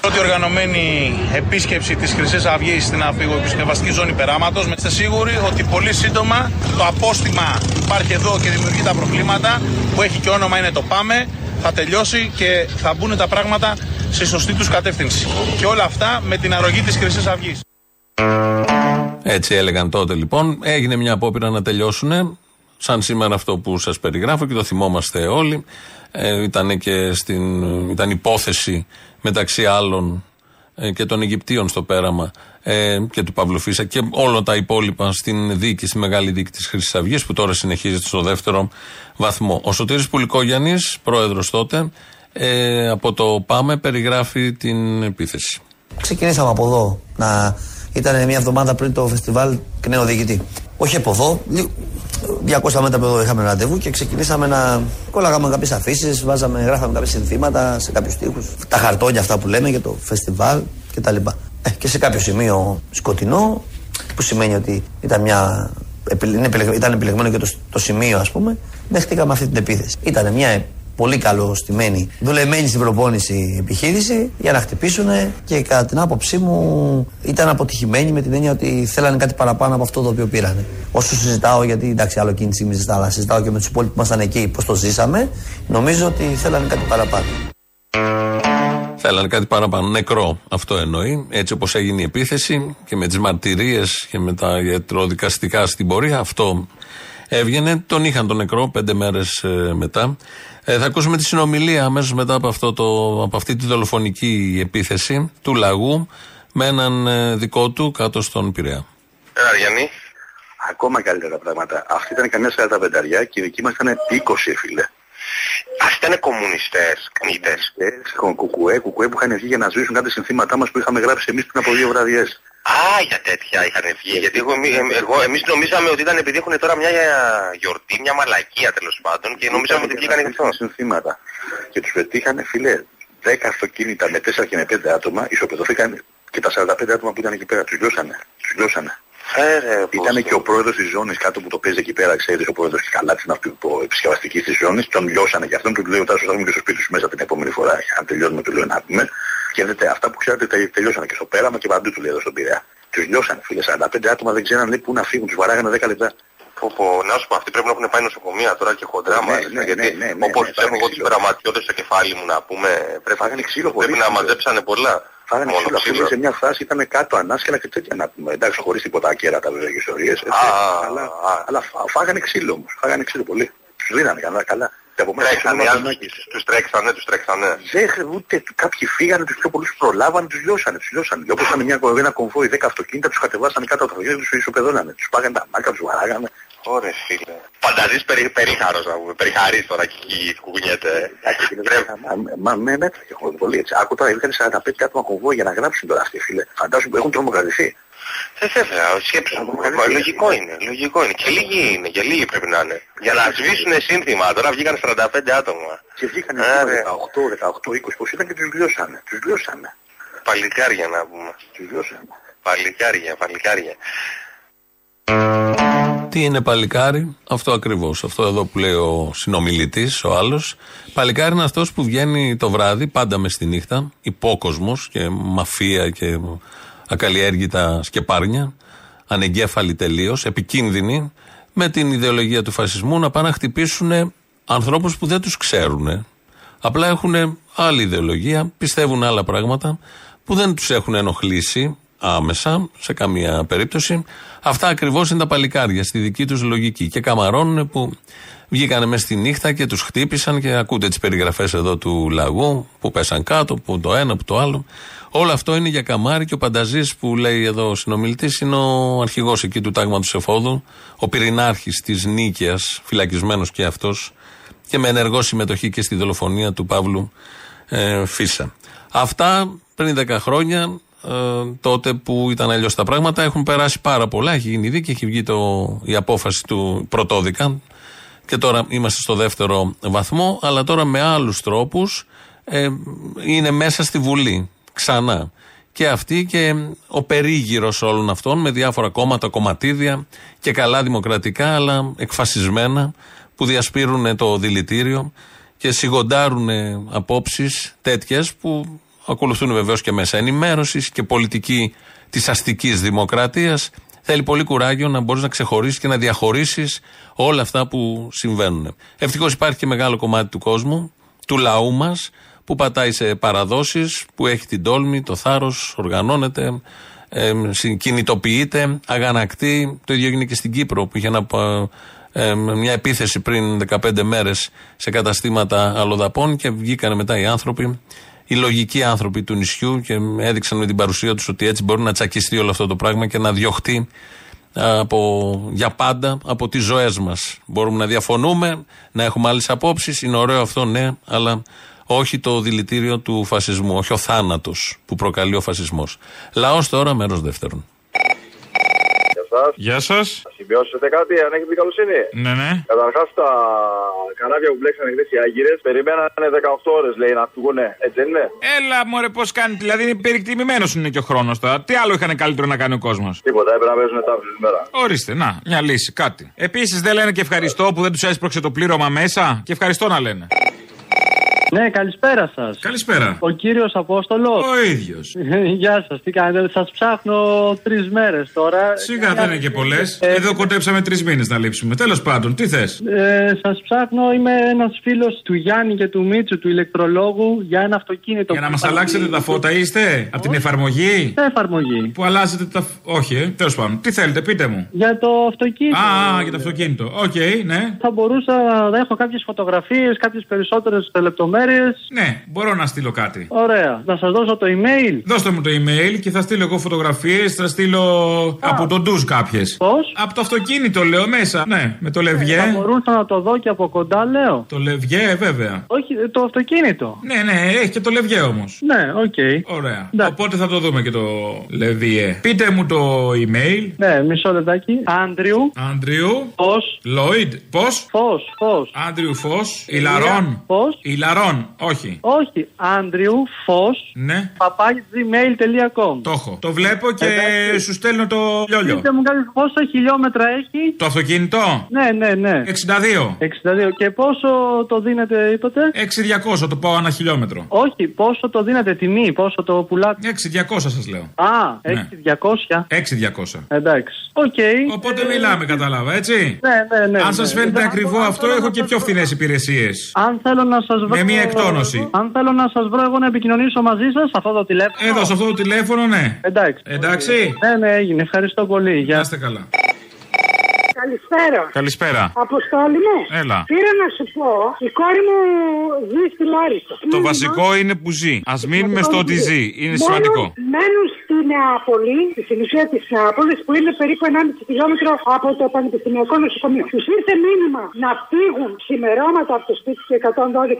Speaker 27: Πρώτη οργανωμένη επίσκεψη της Χρυσής Αυγής στην αφηγοεπισκευαστική ζώνη Περάματος. Είστε σίγουροι ότι πολύ σύντομα το απόστημα που υπάρχει εδώ και δημιουργεί τα προβλήματα που έχει και όνομα είναι το ΠΑΜΕ θα τελειώσει και θα μπουν τα πράγματα στη σωστή τους κατεύθυνση. Και όλα αυτά με την αρρωγή της Χρυσής Αυγής.
Speaker 3: Έτσι έλεγαν τότε λοιπόν. Έγινε μια απόπειρα να τελειώσουν. Σαν σήμερα αυτό που σας περιγράφω και το θυμόμαστε όλοι. Ε, ήταν και στην, ήταν υπόθεση μεταξύ άλλων ε, και των Αιγυπτίων στο πέραμα ε, και του Παύλου Φίσα και όλα τα υπόλοιπα στην δίκη, στη μεγάλη δίκη της Χρυσής Αυγής που τώρα συνεχίζεται στο δεύτερο βαθμό. Ο Σωτήρης Πουλικόγιαννης, πρόεδρος τότε, ε, από το ΠΑΜΕ περιγράφει την επίθεση.
Speaker 28: Ξεκινήσαμε από εδώ. Να... Ήταν μια εβδομάδα πριν το φεστιβάλ και νέο διοικητή. Όχι από εδώ, λι- 200 μέτρα από εδώ είχαμε ραντεβού και ξεκινήσαμε να κόλλαγαμε κάποιες αφήσεις, βάζαμε, γράφαμε κάποια συνθήματα σε κάποιους τοίχου. Τα χαρτόνια αυτά που λέμε για το φεστιβάλ κτλ. Ε, και σε κάποιο σημείο σκοτεινό, που σημαίνει ότι ήταν, μια, επιλε- είναι επιλεγ- ήταν επιλεγμένο και το, το σημείο, ας πούμε, δεχτήκαμε αυτή την επίθεση. Ήταν μια πολύ καλό στημένη, δουλεμένη στην προπόνηση επιχείρηση για να χτυπήσουν και κατά την άποψή μου ήταν αποτυχημένοι με την έννοια ότι θέλανε κάτι παραπάνω από αυτό το οποίο πήρανε. Όσο συζητάω, γιατί εντάξει, άλλο εκείνη τη στιγμή συζητάω, αλλά συζητάω και με τους υπόλοιπους που ήμασταν εκεί, πώς το ζήσαμε, νομίζω ότι θέλανε κάτι παραπάνω.
Speaker 3: Θέλανε κάτι παραπάνω. Νεκρό αυτό εννοεί. Έτσι όπως έγινε η επίθεση και με τις μαρτυρίες και με τα ιατροδικαστικά στην πορεία, αυτό έβγαινε. Τον είχαν τον νεκρό πέντε μέρες μετά. Ε, θα ακούσουμε τη συνομιλία αμέσως μετά από, αυτό το, από αυτή τη δολοφονική επίθεση του λαγού με έναν ε, δικό του κάτω στον Πειραιά.
Speaker 29: Έλα, Γιάννη. Ακόμα καλύτερα πράγματα. Αυτή ήταν καμιά 45 και η δική μας ήταν 20, φίλε. Αυτοί ήταν κομμουνιστές, κνήτε. Έχουν κουκουέ, κουκουέ που είχαν βγει για να σβήσουν κάτι συνθήματά μας που είχαμε γράψει εμείς πριν από δύο βραδιές.
Speaker 30: Α, για τέτοια είχαν βγει. Γιατί εγώ, εμ- εγώ, εμείς νομίζαμε ότι ήταν επειδή έχουν τώρα μια γιορτή, μια μαλακία τέλος πάντων και νομίζαμε ότι βγήκαν γι' αυτό.
Speaker 29: συνθήματα. Και τους πετύχανε, φίλε, 10 αυτοκίνητα με 4 και με 5 άτομα, ισοπεδωθήκαν και τα 45 άτομα που ήταν εκεί πέρα. Τους λιώσανε. Τους λιώσανε. Ήταν και ο πρόεδρος της ζώνης κάτω που το παίζει εκεί πέρα, ξέρεις, ο πρόεδρος της καλά τη επισκευαστικής της ζώνης. Τον λιώσανε και αυτόν του λέει: Τάσος, θα και στο σπίτι σου μέσα την επόμενη φορά. Αν τελειώνουμε, του λέω να πούμε. Και δείτε, αυτά που ξέρετε τε- τελειώσανε και στο πέραμα και παντού του λέει εδώ στον Πειραιά. Τους λιώσανε, φίλε. 45 άτομα δεν ξέραν λέει, πού να φύγουν, τους βαράγανε 10 λεπτά.
Speaker 30: Πω, πω, να σου πω, αυτοί πρέπει να έχουν πάει νοσοκομεία τώρα και χοντρά
Speaker 29: Ναι,
Speaker 30: μας.
Speaker 29: ναι,
Speaker 30: γιατί
Speaker 29: ναι, ναι, ναι,
Speaker 30: όπως
Speaker 29: ναι,
Speaker 30: τους έχω εγώ τους
Speaker 29: ξύλο.
Speaker 30: πειραματιώτες στο κεφάλι μου να πούμε, πρέπει,
Speaker 29: ξύλο πολύ,
Speaker 30: πρέπει να
Speaker 29: ξύλο.
Speaker 30: μαζέψανε πολλά.
Speaker 29: Φάγανε
Speaker 30: Μόνο
Speaker 29: ξύλο. Αυτό
Speaker 30: ξύλο.
Speaker 29: σε μια φάση ήταν κάτω ανάσκελα και τέτοια να πούμε. Εντάξει, χωρίς τίποτα ακέρατα βέβαια και ιστορίες. έτσι.
Speaker 30: Α,
Speaker 29: αλλά, αλλά φά- φάγανε ξύλο όμως. Φάγανε ξύλο πολύ. Τους δίνανε καλά, καλά. Και από μέσα
Speaker 30: Τρέξανε οι
Speaker 29: ξύλο
Speaker 30: άλλοι, τους τρέξανε, τους τρέξανε.
Speaker 29: δεν, ούτε κάποιοι φύγανε, τους πιο πολλούς προλάβανε, τους λιώσανε, τους λιώσανε. Και όπως ήταν μια, ένα κομβόι 10 αυτοκίνητα, τους κατεβάσανε κάτω από τα αυτοκίνητα, τους ισοπεδώνανε. Τους πάγανε τα μάρκα, τους βαράγανε.
Speaker 30: Ωρε φίλε. Φανταζείς περί, περίχαρος να πούμε, περιχαρής τώρα και εκεί κουκουνιέται.
Speaker 29: Μα, μα με μέτρα και έχω πολύ έτσι. Άκου τώρα, είχαν 45 άτομα κομβόι για να γράψουν τώρα αυτοί, φίλε. Φαντάζομαι που έχουν τρομοκρατηθεί.
Speaker 30: Ε, βέβαια, σκέψου. Μα, Λογικό είναι, λογικό είναι. Και λίγοι είναι, και λίγοι πρέπει να είναι. Για να σβήσουν σύνθημα, τώρα βγήκαν 45 άτομα.
Speaker 29: Και βγήκαν
Speaker 30: Άρε.
Speaker 29: 18, 18, 20 πώς ήταν και τους λιώσανε. Τους λιώσανε.
Speaker 30: Παλικάρια να πούμε.
Speaker 29: Τους λιώσανε.
Speaker 30: Παλικάρια, παλικάρια.
Speaker 3: Τι είναι παλικάρι, αυτό ακριβώς. Αυτό εδώ που λέει ο συνομιλητής, ο άλλος. Παλικάρι είναι αυτός που βγαίνει το βράδυ, πάντα μες στη νύχτα, υπόκοσμος και μαφία και ακαλλιέργητα σκεπάρνια, ανεγκέφαλοι τελείως, επικίνδυνοι, με την ιδεολογία του φασισμού να πάνε να χτυπήσουν ανθρώπους που δεν τους ξέρουν. Απλά έχουν άλλη ιδεολογία, πιστεύουν άλλα πράγματα που δεν τους έχουν ενοχλήσει άμεσα σε καμία περίπτωση. Αυτά ακριβώς είναι τα παλικάρια στη δική τους λογική. Και καμαρώνουν που βγήκανε μέσα στη νύχτα και τους χτύπησαν και ακούτε τις περιγραφές εδώ του λαγού που πέσαν κάτω, που το ένα, που το άλλο. Όλο αυτό είναι για καμάρι και ο Πανταζής που λέει εδώ ο συνομιλητής είναι ο αρχηγός εκεί του τάγματος εφόδου, ο πυρηνάρχης της Νίκαιας, φυλακισμένος και αυτός και με ενεργό συμμετοχή και στη δολοφονία του Παύλου ε, Φίσα. Αυτά πριν 10 χρόνια, ε, τότε που ήταν αλλιώς τα πράγματα, έχουν περάσει πάρα πολλά. Έχει γίνει δίκη, έχει βγει το, η απόφαση του πρωτόδικα και τώρα είμαστε στο δεύτερο βαθμό, αλλά τώρα με άλλους τρόπους ε, είναι μέσα στη Βουλή ξανά. Και αυτή και ο περίγυρος όλων αυτών με διάφορα κόμματα, κομματίδια και καλά δημοκρατικά, αλλά εκφασισμένα που διασπείρουν το δηλητήριο και σιγοντάρουν απόψεις τέτοιες που ακολουθούν βεβαίως και μέσα ενημέρωσης και πολιτική της αστικής δημοκρατίας. Θέλει πολύ κουράγιο να μπορείς να ξεχωρίσεις και να διαχωρίσεις όλα αυτά που συμβαίνουν. Ευτυχώς υπάρχει και μεγάλο κομμάτι του κόσμου, του λαού μας, που πατάει σε παραδόσεις, που έχει την τόλμη, το θάρρος, οργανώνεται, ε, κινητοποιείται, αγανακτεί. Το ίδιο έγινε και στην Κύπρο που είχε ένα, ε, μια επίθεση πριν 15 μέρες σε καταστήματα αλλοδαπών και βγήκαν μετά οι άνθρωποι, οι λογικοί άνθρωποι του νησιού και έδειξαν με την παρουσία τους ότι έτσι μπορεί να τσακιστεί όλο αυτό το πράγμα και να διωχτεί από, για πάντα από τις ζωές μας. Μπορούμε να διαφωνούμε, να έχουμε άλλες απόψεις. Είναι ωραίο αυτό, ναι, αλλά όχι το δηλητήριο του φασισμού, όχι ο θάνατος που προκαλεί ο φασισμός. Λαός τώρα, μέρος δεύτερον.
Speaker 23: Γεια σας.
Speaker 31: Θα σημειώσετε κάτι, αν έχετε την καλοσύνη.
Speaker 23: Ναι, ναι.
Speaker 31: Καταρχάς, τα κανάβια που μπλέξανε χθες οι Άγκυρες περιμένανε 18 ώρες, λέει, να φύγουνε. Έτσι δεν είναι;
Speaker 23: Έλα, μωρέ, πώς κάνει. Δηλαδή, περιεκτιμημένο είναι και ο χρόνος τώρα. Τι άλλο είχαν καλύτερο να κάνει ο κόσμος;
Speaker 31: Τίποτα, έπρεπε να παίζουν τάφρι μέρα.
Speaker 23: Ορίστε, να, μια λύση, κάτι. Επίσης, δεν λένε και ευχαριστώ που δεν τους έσπρωξε το πλήρωμα μέσα. Και ευχαριστώ να λένε.
Speaker 32: Ναι, καλησπέρα σας.
Speaker 23: Καλησπέρα.
Speaker 32: Ο κύριος Απόστολος.
Speaker 23: Ο ίδιος.
Speaker 32: Γεια σας, τι κάνετε. Σας ψάχνω τρεις μέρες τώρα.
Speaker 23: Σιγά δεν είναι και πολλές.
Speaker 32: Ε,
Speaker 23: Εδώ κοντέψαμε τρεις μήνες να λείψουμε. Τέλος πάντων, τι θες;
Speaker 32: Ε, Σας ψάχνω, είμαι ένας φίλος του Γιάννη και του Μίτσου, του ηλεκτρολόγου, για ένα αυτοκίνητο.
Speaker 23: Για να
Speaker 32: που
Speaker 23: μας
Speaker 32: υπάρχει-
Speaker 23: αλλάξετε τα φώτα είστε. Από την εφαρμογή;
Speaker 32: Τι εφαρμογή.
Speaker 23: Που αλλάζετε τα. φ- Όχι, ε, τέλος πάντων. Τι θέλετε, πείτε μου.
Speaker 32: Για το αυτοκίνητο.
Speaker 23: Α, α, για το αυτοκίνητο. Οκ, ναι.
Speaker 32: Θα μπορούσα να έχω κάποιες φωτογραφίες, κάποιες περισσότερες λεπτομέρειες.
Speaker 23: Ναι, μπορώ να στείλω κάτι.
Speaker 32: Ωραία. Να σας δώσω το email.
Speaker 23: Δώστε μου το email και θα στείλω εγώ φωτογραφίες. Θα στείλω από τον ντουζ κάποιες.
Speaker 32: Πώς;
Speaker 23: Από το αυτοκίνητο, λέω μέσα. Ναι, με το
Speaker 32: Θα
Speaker 23: λευγέ.
Speaker 32: μπορούσα να το δω και από κοντά, λέω.
Speaker 23: Το λευγέ, βέβαια.
Speaker 32: Όχι, το αυτοκίνητο.
Speaker 23: Ναι, ναι, έχει και το λευγέ όμως.
Speaker 32: Ναι, οκ.
Speaker 23: Ωραία. Οπότε θα το δούμε και το λεβιέ. Πείτε μου το email.
Speaker 32: Ναι, μισό λεπτάκι. Άντριου.
Speaker 23: Άντριου.
Speaker 32: Πώς.
Speaker 23: Λόιντ. Πώς.
Speaker 32: Φως. Φως.
Speaker 23: Άντριου Φως. Ηλαρών.
Speaker 32: Πώς.
Speaker 23: Ηλαρών. Όχι.
Speaker 32: Όχι. Άντριου Φως.
Speaker 23: Ναι.
Speaker 32: Παπάκι gmail.com.
Speaker 23: Το έχω. Το βλέπω και
Speaker 32: Εντάξει.
Speaker 23: σου στέλνω το λιόλιο.
Speaker 32: Πείτε μου κάποιο πόσα χιλιόμετρα έχει;
Speaker 23: Το αυτοκίνητο;
Speaker 32: Ναι, ναι, ναι.
Speaker 23: 62.
Speaker 32: 62. Και πόσο το δίνετε, είπατε;
Speaker 23: 6200 το πάω ένα χιλιόμετρο.
Speaker 32: Όχι, πόσο το δίνετε τιμή, πόσο το πουλάτε;
Speaker 23: 6200 σας λέω.
Speaker 32: Α,
Speaker 23: Ναι.
Speaker 32: έχει 200.
Speaker 23: 6200.
Speaker 32: Εντάξει. Οκ.
Speaker 23: Οπότε μιλάμε, κατάλαβα, έτσι;
Speaker 32: Ναι, ναι, ναι.
Speaker 23: Αν
Speaker 32: ναι.
Speaker 23: σα φαίνεται
Speaker 32: Ναι,
Speaker 23: ακριβό
Speaker 32: αν
Speaker 23: αυτό,
Speaker 32: θέλω
Speaker 23: έχω
Speaker 32: να
Speaker 23: και
Speaker 32: σας
Speaker 23: πιο
Speaker 32: βρω-
Speaker 23: φθηνές υπηρεσίες.
Speaker 32: Αν θέλω να σας βρω.
Speaker 23: Με μια μία εκτόνωση.
Speaker 32: Αν θέλω να σας βρω εγώ να επικοινωνήσω μαζί σας, αυτό το τηλέφωνο.
Speaker 23: Εδώ, σε αυτό το τηλέφωνο, ναι.
Speaker 32: Εντάξει.
Speaker 23: Εντάξει.
Speaker 32: Ναι, ναι, έγινε. Ευχαριστώ πολύ. Γεια.
Speaker 23: Να είστε καλά.
Speaker 33: Καλησπέρα.
Speaker 23: Καλησπέρα.
Speaker 33: Αποστόλη μου.
Speaker 23: Έλα.
Speaker 33: Πήρα να σου πω, η κόρη μου ζει στη Λάρισα.
Speaker 23: Το βασικό είναι που ζει. Α μείνουμε στο ότι ζει. Είναι
Speaker 33: Μόνο
Speaker 23: σημαντικό.
Speaker 33: Μένουν στη Νεάπολη, στη συνουσία της Νεάπολης, που είναι περίπου 1,5 χιλιόμετρο από το Πανεπιστημιακό Νοσοκομείο. Τους ήρθε μήνυμα να φύγουν ξημερώματα από το σπίτι του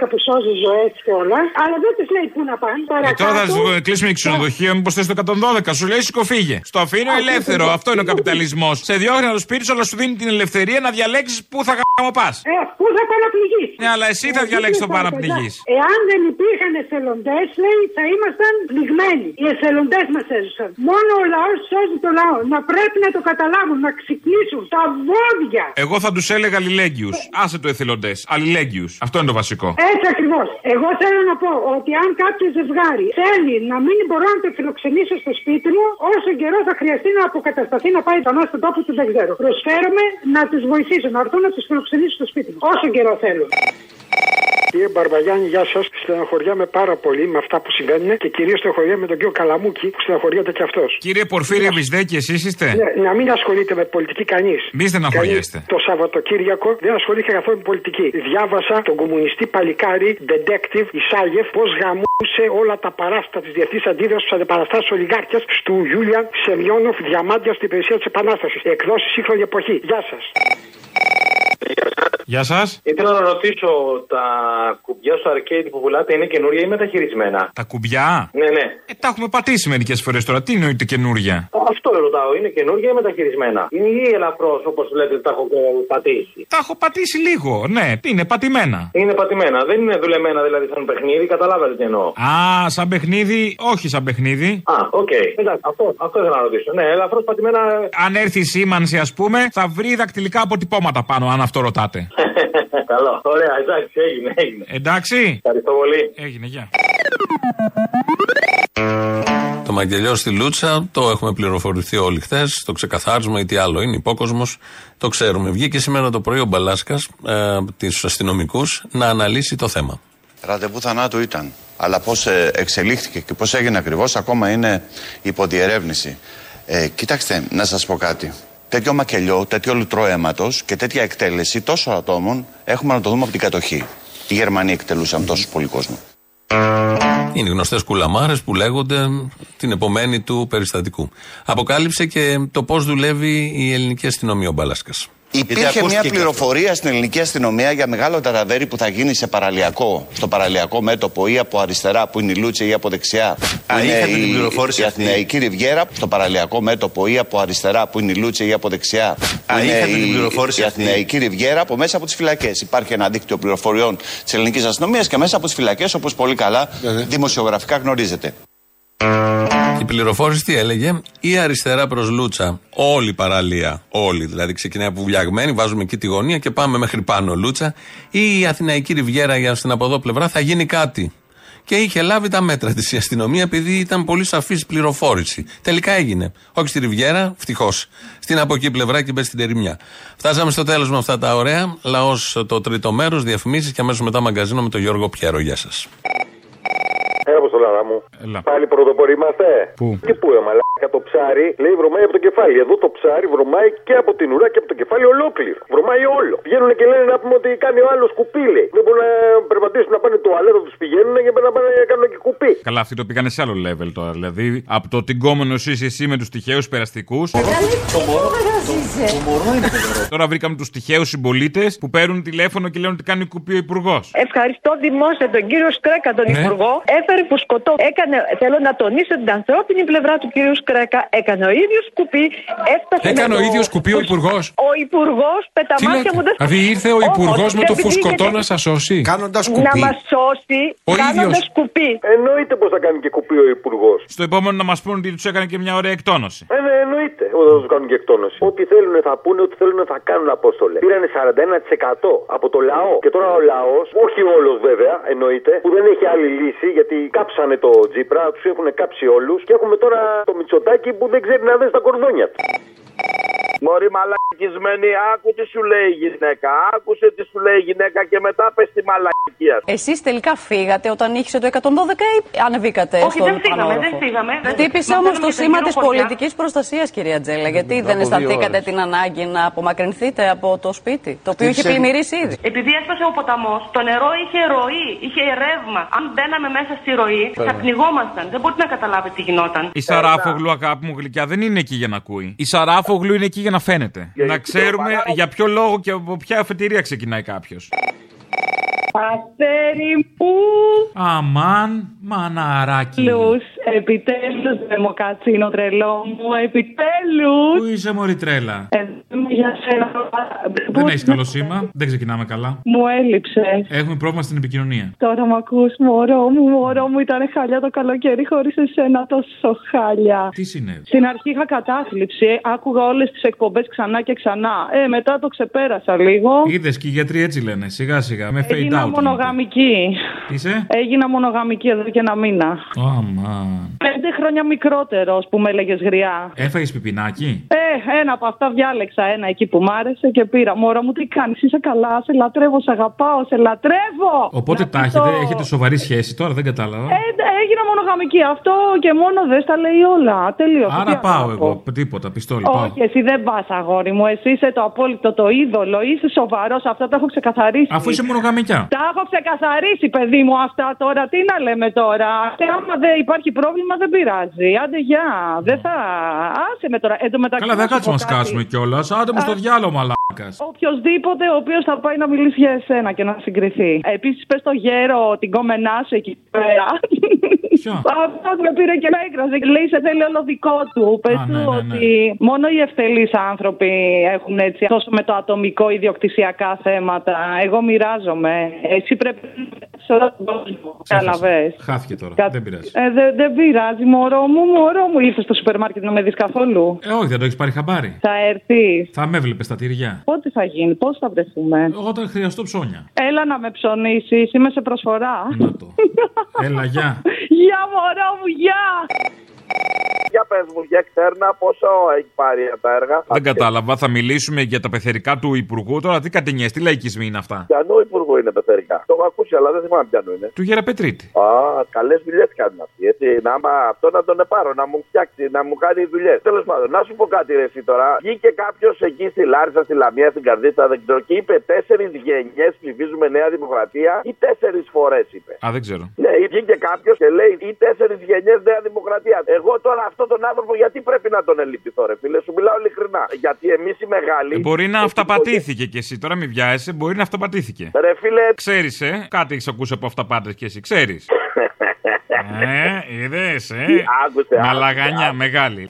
Speaker 33: 112 που σώζει ζωές και όλα, αλλά δεν του λέει πού να πάνε.
Speaker 23: Ε, τώρα θα
Speaker 33: Παρακάτω,
Speaker 23: σου κλείσουμε και ξενοδοχείο, μήπως θες το 112. Σου λέει σηκωφίγε. Στο αφήνω ελεύθερο. Αυτό είναι ο καπιταλισμός. Σε διώχνει από το σπίτι σου, αλλά σου δίνει την ελευθερία να διαλέξεις πού θα γαμοπάς.
Speaker 33: Ε, πού θα πάνε να πληγεί.
Speaker 23: Ναι, αλλά εσύ θα διαλέξεις το πάνω να πληγεί.
Speaker 33: Εάν δεν υπήρχαν εθελοντές, λέει, θα ήμασταν πληγμένοι. Οι εθελοντές μας έζησαν. Μόνο ο λαός σώζει το λαό. Να πρέπει να το καταλάβουν, να ξυπνήσουν τα βόδια.
Speaker 23: Εγώ θα τους έλεγα αλληλέγγυους. Άσε το εθελοντές. Αλληλέγγυους. Αυτό είναι το βασικό.
Speaker 33: Έτσι ακριβώς. Εγώ θέλω να πω ότι αν κάποιος ζευγάρι θέλει να μην μπορώ να το φιλοξενήσω στο σπίτι μου, όσο καιρό θα χρειαστεί να αποκατασταθεί να πάει τον στον τόπο του δεν ξέρω. Προσφέρομαι να τους βοηθήσω, να έρθουν να τους φιλοξενήσω στο σπίτι μου. Όσο καιρό θέλουν.
Speaker 34: Κύριε Μπαρμπαγιάννη, γεια σας. Στεναχωριάμαι πάρα πολύ με αυτά που συμβαίνουν και κυρίως στεναχωριάμαι με τον κύριο Καλαμούκη που στεναχωριέται και αυτός.
Speaker 23: Κύριε Πορφύρη Μπισδέκη, εσείς είστε;
Speaker 34: Ναι, να μην ασχολείται με πολιτική κανείς.
Speaker 23: Μη στεναχωριέστε.
Speaker 34: Το Σαββατοκύριακο δεν ασχολήθηκε καθόλου με πολιτική. Διάβασα τον κομμουνιστή παλικάρι, detective Ισάγεφ, πώς γαμούσε όλα τα παράστα της διεθνής αντίδρασης στου αντιπαραστάσει ολιγάρχιας του Γιούλιαν Σεμιόνοφ Διαμάντια στην υπηρεσία της Επανάστασης. Εκδόσεις σύγχρονη εποχή. Γεια σας.
Speaker 23: Γεια σας.
Speaker 35: Ήθελα να ρωτήσω, τα κουμπιά στο arcade που πουλάτε είναι καινούρια ή μεταχειρισμένα;
Speaker 23: Τα κουμπιά;
Speaker 35: Ναι, ναι.
Speaker 23: Ε, τα έχουμε πατήσει μερικές φορές τώρα. Τι εννοείται καινούρια;
Speaker 35: Αυτό ρωτάω, είναι καινούργια ή μεταχειρισμένα; Είναι ή ελαφρώς όπως λέτε τα έχω ε, πατήσει.
Speaker 23: Τα έχω πατήσει λίγο. Ναι, είναι πατημένα.
Speaker 35: Είναι πατημένα, δεν είναι δουλεμένα δηλαδή σαν παιχνίδι, καταλάβατε τι εννοώ.
Speaker 23: Α, σαν παιχνίδι, όχι σαν παιχνίδι.
Speaker 35: Α, οκ. Εντάξει, αυτό, αυτό ήθελα να ρωτήσω. Ναι, ελαφρώς πατημένα.
Speaker 23: Αν έρθει η σήμανση, ας πούμε, θα βρει δακτυλικά αποτυπώματα πάνω, αν αυτό ρωτάτε.
Speaker 35: Καλό, ωραία, εντάξει, έγινε, έγινε.
Speaker 23: Εντάξει.
Speaker 35: Ευχαριστώ πολύ.
Speaker 23: Έγινε, γεια.
Speaker 3: Το μαγγελιό στη Λούτσα το έχουμε πληροφορηθεί όλοι χθες. Το ξεκαθάρισμα ή τι άλλο είναι, υπόκοσμος. Το ξέρουμε. Βγήκε σήμερα το πρωί ο Μπαλάσκας ε, από του αστυνομικούς να αναλύσει το θέμα.
Speaker 36: Ραντεβού θανάτου ήταν. Αλλά πώς εξελίχθηκε και πώς έγινε ακριβώς ακόμα είναι υποδιερεύνηση. Ε, κοιτάξτε, να σας πω κάτι. Τέτοιο μακελιό, τέτοιο λουτρό αίματος και τέτοια εκτέλεση τόσων ατόμων έχουμε να το δούμε από την κατοχή. Οι Γερμανοί εκτελούσαν τόσου πολύ κόσμο.
Speaker 3: Είναι γνωστές κουλαμάρες που λέγονται την επομένη του περιστατικού. Αποκάλυψε και το πώς δουλεύει η ελληνική αστυνομία ο Μπαλάσκας.
Speaker 36: Υπήρχε μια πληροφορία στην ελληνική αστυνομία για μεγάλο ταραβέρι που θα γίνει σε παραλιακό, στο παραλιακό μέτωπο ή από αριστερά που είναι η Λούτσα ή από δεξιά. Που
Speaker 37: Α,
Speaker 36: είναι
Speaker 37: είχατε
Speaker 36: η,
Speaker 37: την πληροφόρηση
Speaker 36: η
Speaker 37: αυτή.
Speaker 36: Αθηναϊκή Ριβιέρα, στο παραλιακό μέτωπο ή από αριστερά που είναι η Λούτσα ή από δεξιά. Που
Speaker 37: Α,
Speaker 36: είναι
Speaker 37: είχατε
Speaker 36: η,
Speaker 37: την πληροφόρηση
Speaker 36: η
Speaker 37: αυτή.
Speaker 36: Αθηναϊκή Ριβιέρα από μέσα από τις φυλακές. Υπάρχει ένα δίκτυο πληροφοριών της ελληνικής αστυνομίας και μέσα από τις φυλακές, όπως πολύ καλά δημοσιογραφικά γνωρίζετε.
Speaker 3: Η πληροφόρηση τι έλεγε, η αριστερά προς Λούτσα, όλη η παραλία, όλη δηλαδή ξεκινάει από βουλιαγμένη, βάζουμε εκεί τη γωνία και πάμε μέχρι πάνω Λούτσα, ή η Αθηναϊκή Ριβιέρα για στην από εδώ πλευρά θα γίνει κάτι. Και είχε λάβει τα μέτρα της η αστυνομία επειδή ήταν πολύ σαφής πληροφόρηση. Τελικά έγινε. Όχι στη Ριβιέρα, ευτυχώς. Στην από εκεί πλευρά και μπες στην Τερημιά. Φτάσαμε στο τέλος με αυτά τα ωραία. Λαός το τρίτο μέρος, διαφημίσεις και αμέσως μετά μαγκαζίνο με τον Γιώργο Πιέρο. Γεια σας.
Speaker 38: Έλα πω το λαδά μου.
Speaker 23: Έλα.
Speaker 38: Πάλι πρωτοποροί είμαστε.
Speaker 23: Πού;
Speaker 38: Και πού, ε, μαλάκα το ψάρι λέει βρωμάει από το κεφάλι. Εδώ το ψάρι βρωμάει και από την ουρά και από το κεφάλι ολόκληρο. Βρωμάει όλο. Βγαίνουν και λένε να πούμε ότι κάνει ο άλλος κουπί. λέει. Δεν μπορούν να περπατήσουν να πάνε το αλέτο τους πηγαίνουν για να πάνε να κάνουν και κουπί.
Speaker 23: Καλά, αυτοί το πήγανε σε άλλο level τώρα. Δηλαδή, από το τυγκόμενο είσαι εσύ με τους τυχαίους περαστικούς. Τώρα βρήκαμε τους τυχαίους συμπολίτες που παίρνουν τηλέφωνο και λένε ότι κάνει κουπί ο υπουργός.
Speaker 39: Ευχαριστώ δημόσια τον κύριο Σκρέκα, τον
Speaker 23: Ναι.
Speaker 39: Υπουργό. Έφερε που σκοτώ. Έκανε, θέλω να τονίσω την ανθρώπινη πλευρά του κύριου Σκρέκα. Έκανε ο ίδιος κουπί. Έφτασε
Speaker 40: Έκανε
Speaker 39: με
Speaker 40: ο
Speaker 39: το-
Speaker 40: ίδιος κουπί ο υπουργός.
Speaker 39: Ο υπουργός πεταμάτια μου δεν
Speaker 40: Δηλαδή ήρθε ο
Speaker 39: Όμως,
Speaker 40: υπουργός με το
Speaker 39: επειδή
Speaker 40: φουσκωτό
Speaker 39: είχε-
Speaker 40: να σας σώσει; Κάνοντας
Speaker 39: Να μας σώσει
Speaker 40: Ο
Speaker 39: κάνοντας
Speaker 40: ίδιος.
Speaker 39: κουπί.
Speaker 38: Εννοείται πως θα κάνει και κουπί ο υπουργός.
Speaker 23: Στο επόμενο να μας πούνε ότι τους έκανε και μια ωραία εκτόνωση.
Speaker 38: Ε, ναι, εννοείται ότι θα τους κάνουν και εκτόνωση. Ό,τι θέλουν θα πούνε, ό,τι θέλουν θα κάνουν, Απόστολε. Πήρανε 41% από το λαό. Και τώρα ο λαός, όχι όλος βέβαια, εννοείται, που δεν έχει άλλη λύση γιατί κάψανε το Τζίπρα, τους έχουν κάψει όλους. Και έχουμε τώρα το Μητσοτάκι που δεν ξέρει να δει τα κορδόνια του.
Speaker 41: Μωρή μαλάκι
Speaker 31: Ορκισμένη, άκου τι σου λέει η γυναίκα. Άκουσε τι σου λέει η γυναίκα και μετά πες τη μαλακία.
Speaker 37: Εσείς τελικά φύγατε όταν ήχησε το 112 ή ανεβήκατε
Speaker 42: Όχι,
Speaker 37: στον
Speaker 42: δεν φύγαμε,
Speaker 37: πανόροφο;
Speaker 42: δεν φύγαμε. Δεν-
Speaker 37: Χτύπησε
Speaker 42: Μας
Speaker 37: όμως
Speaker 42: θέλαμε
Speaker 37: το
Speaker 42: σε
Speaker 37: σήμα
Speaker 42: γύρω
Speaker 37: της
Speaker 42: χωριά.
Speaker 37: πολιτικής προστασίας, κυρία Τζέλα. Γιατί δεν
Speaker 3: από δύο
Speaker 37: αισθανθήκατε
Speaker 3: ώρες.
Speaker 37: την ανάγκη να απομακρυνθείτε από το σπίτι, το οποίο είχε
Speaker 3: Χτύπησε-
Speaker 37: πλημμυρίσει ήδη;
Speaker 42: Επειδή έσπασε ο ποταμός, το νερό είχε ροή, είχε ρεύμα. Αν μπαίναμε μέσα στη ροή, θα
Speaker 23: Βέβαια.
Speaker 42: πνιγόμασταν. Δεν μπορείτε να καταλάβετε τι γινόταν.
Speaker 23: Η Σαράφογλου, αγάπη μου γλυκιά, δεν είναι εκεί για να ακούει. Η Σαράφογλου είναι εκεί για να φαίνεται. Να ξέρουμε για ποιο λόγο και από ποια αφετηρία ξεκινάει κάποιος.
Speaker 43: Αστέρι μου!
Speaker 23: Αμάν, μαναράκι.
Speaker 43: Επιτέλους, επιτέλους, Δεμοκατσίνο τρελό μου, επιτέλους!
Speaker 23: Πού είσαι, Μωρή τρέλα;
Speaker 43: Εδώ είμαι για σένα.
Speaker 23: Δεν έχεις καλό σήμα, δεν ξεκινάμε καλά.
Speaker 43: Μου έλειψες.
Speaker 23: Έχουμε πρόβλημα στην επικοινωνία.
Speaker 43: Τώρα μ' ακούς, μωρό μου, μωρό μου, ήταν χάλια το καλοκαίρι χωρίς εσένα τόσο χάλια.
Speaker 23: Τι συνέβη;
Speaker 43: Στην αρχή είχα κατάθλιψη, άκουγα όλες τις εκπομπές ξανά και ξανά. Ε, μετά το ξεπέρασα λίγο.
Speaker 23: Είδες και οι γιατροί έτσι λένε, σιγά σιγά, με fade
Speaker 43: Έγινα
Speaker 23: out.
Speaker 43: μονογαμική.
Speaker 23: Τι Είσαι;
Speaker 43: Έγινα μονογαμική εδώ και ένα μήνα.
Speaker 23: Αμάν.
Speaker 43: Πέντε χρόνια μικρότερο που με έλεγες γριά.
Speaker 23: Έφαγες πιπινάκι;
Speaker 43: Ε, ένα από αυτά διάλεξα ένα εκεί που μ' άρεσε και πήρα. Μωρό μου, τι κάνεις, είσαι καλά, σε λατρεύω, σε αγαπάω, σε λατρεύω!
Speaker 23: Οπότε
Speaker 43: Να
Speaker 23: τα
Speaker 43: πεις
Speaker 23: έχετε,
Speaker 43: το-
Speaker 23: έχετε σοβαρή σχέση τώρα, δεν κατάλαβα.
Speaker 43: Ε, έγινα μονογαμική. Αυτό και μόνο δεν στα λέει όλα. Τελείω.
Speaker 23: Άρα πάω εγώ. Τίποτα, πιστόλι. Πάω.
Speaker 43: Όχι, εσύ δεν πας, αγόρι μου. Εσύ είσαι το απόλυτο, το είδωλο. Είσαι σοβαρός. Αυτά τα έχω ξεκαθαρίσει.
Speaker 23: Αφού είσαι μονογαμικιά.
Speaker 43: Τα έχω ξεκαθαρίσει, παιδί μου, αυτά τώρα. Τι να λέμε τώρα. Και άμα δεν υπάρχει πρόβλημα, δεν πειράζει. Άντε, γεια. Δεν θα. Άσε με τώρα. Εν τω μεταξύ,
Speaker 23: Καλά, δεν
Speaker 43: να σου
Speaker 23: κάτσουμε να
Speaker 43: πω κάτι.
Speaker 23: σκάσουμε κιόλας. Άντε μου στο διάλογο, μαλάκας.
Speaker 43: Οποιοδήποτε ο οποίος θα πάει να μιλήσει για εσένα και να συγκριθεί. Επίσης, πες στο γέρο την κόμενά σου εκεί πέρα. Αυτός με πήρε και με έκραζε. Λέει σε θέλει όλο δικό του. Πες
Speaker 23: Α,
Speaker 43: του
Speaker 23: ναι, ναι, ναι.
Speaker 43: ότι μόνο οι ευτελεί άνθρωποι έχουν έτσι τόσο με το ατομικό ιδιοκτησιακά θέματα. Εγώ μοιράζομαι. Εσύ πρέπει να σε όλο τον κόσμο. Καλαβέ.
Speaker 23: Χάθηκε τώρα.
Speaker 43: Κα-
Speaker 23: Δεν πειράζει.
Speaker 43: Ε, δεν δεν πειράζει, μωρό μου, μωρό μου. Ήρθες στο σούπερ μάρκετ να με δεις καθόλου;
Speaker 23: Ε, όχι, δεν το έχεις πάρει χαμπάρι.
Speaker 43: Θα έρθεις.
Speaker 23: Θα με έβλεπε στα τυριά.
Speaker 43: Πότε θα γίνει, πώς θα βρεθούμε;
Speaker 23: Όταν χρειαστώ ψώνια.
Speaker 43: Έλα να με ψωνίσεις, είμαι σε προσφορά.
Speaker 23: Έλα, γεια.
Speaker 43: Γεια, μωρό μου, γεια!
Speaker 31: Για πες μου, για εξέρνα πόσο έχει πάρει από τα έργα;
Speaker 23: Δεν κατάλαβα. Θα μιλήσουμε για τα πεθερικά του Υπουργού. Τώρα τι κατηνιές, τι λαϊκισμοί είναι αυτά;
Speaker 31: Πιανού υπουργού είναι πεθερικά; Το έχω ακούσει, αλλά δεν θυμάμαι πιανού είναι.
Speaker 23: Του Γεραπετρίτη.
Speaker 31: Α, καλές δουλειές κάνουν αυτοί. Έτσι, να άμα αυτό να τον επάρω, να μου φτιάξει, να μου κάνει δουλειές. Τέλος πάντων, να σου πω κάτι ρε εσύ τώρα. Βγήκε κάποιος εκεί στη Λάρισα, στη Λαμία, στην Καρδίτσα, δεν ξέρω, και είπε τέσσερις γενιές ψηφίζουμε Νέα Δημοκρατία ή τέσσερις φορές είπε.
Speaker 23: Α, δεν ξέρω.
Speaker 31: Ναι, βγήκε κάποιος και λέει ή τέσσερις γενιές Νέα Δημοκρατία. Εγώ τώρα αυτόν τον άνθρωπο γιατί πρέπει να τον ελυπηθώ, ρε φίλε, σου μιλάω ειλικρινά. Γιατί εμείς οι μεγάλοι.
Speaker 23: Ε, μπορεί να αυταπατήθηκε κι εσύ. Τώρα μην βιάζεσαι, μπορεί να αυταπατήθηκε.
Speaker 31: Ρε φίλε.
Speaker 23: Ξέρεις, ε, κάτι έχεις ακούσει από αυταπάτες κι εσύ, ξέρεις. ε, είδες, ε.
Speaker 31: Άκουσε,
Speaker 23: Μαλαγανιά, μεγάλη.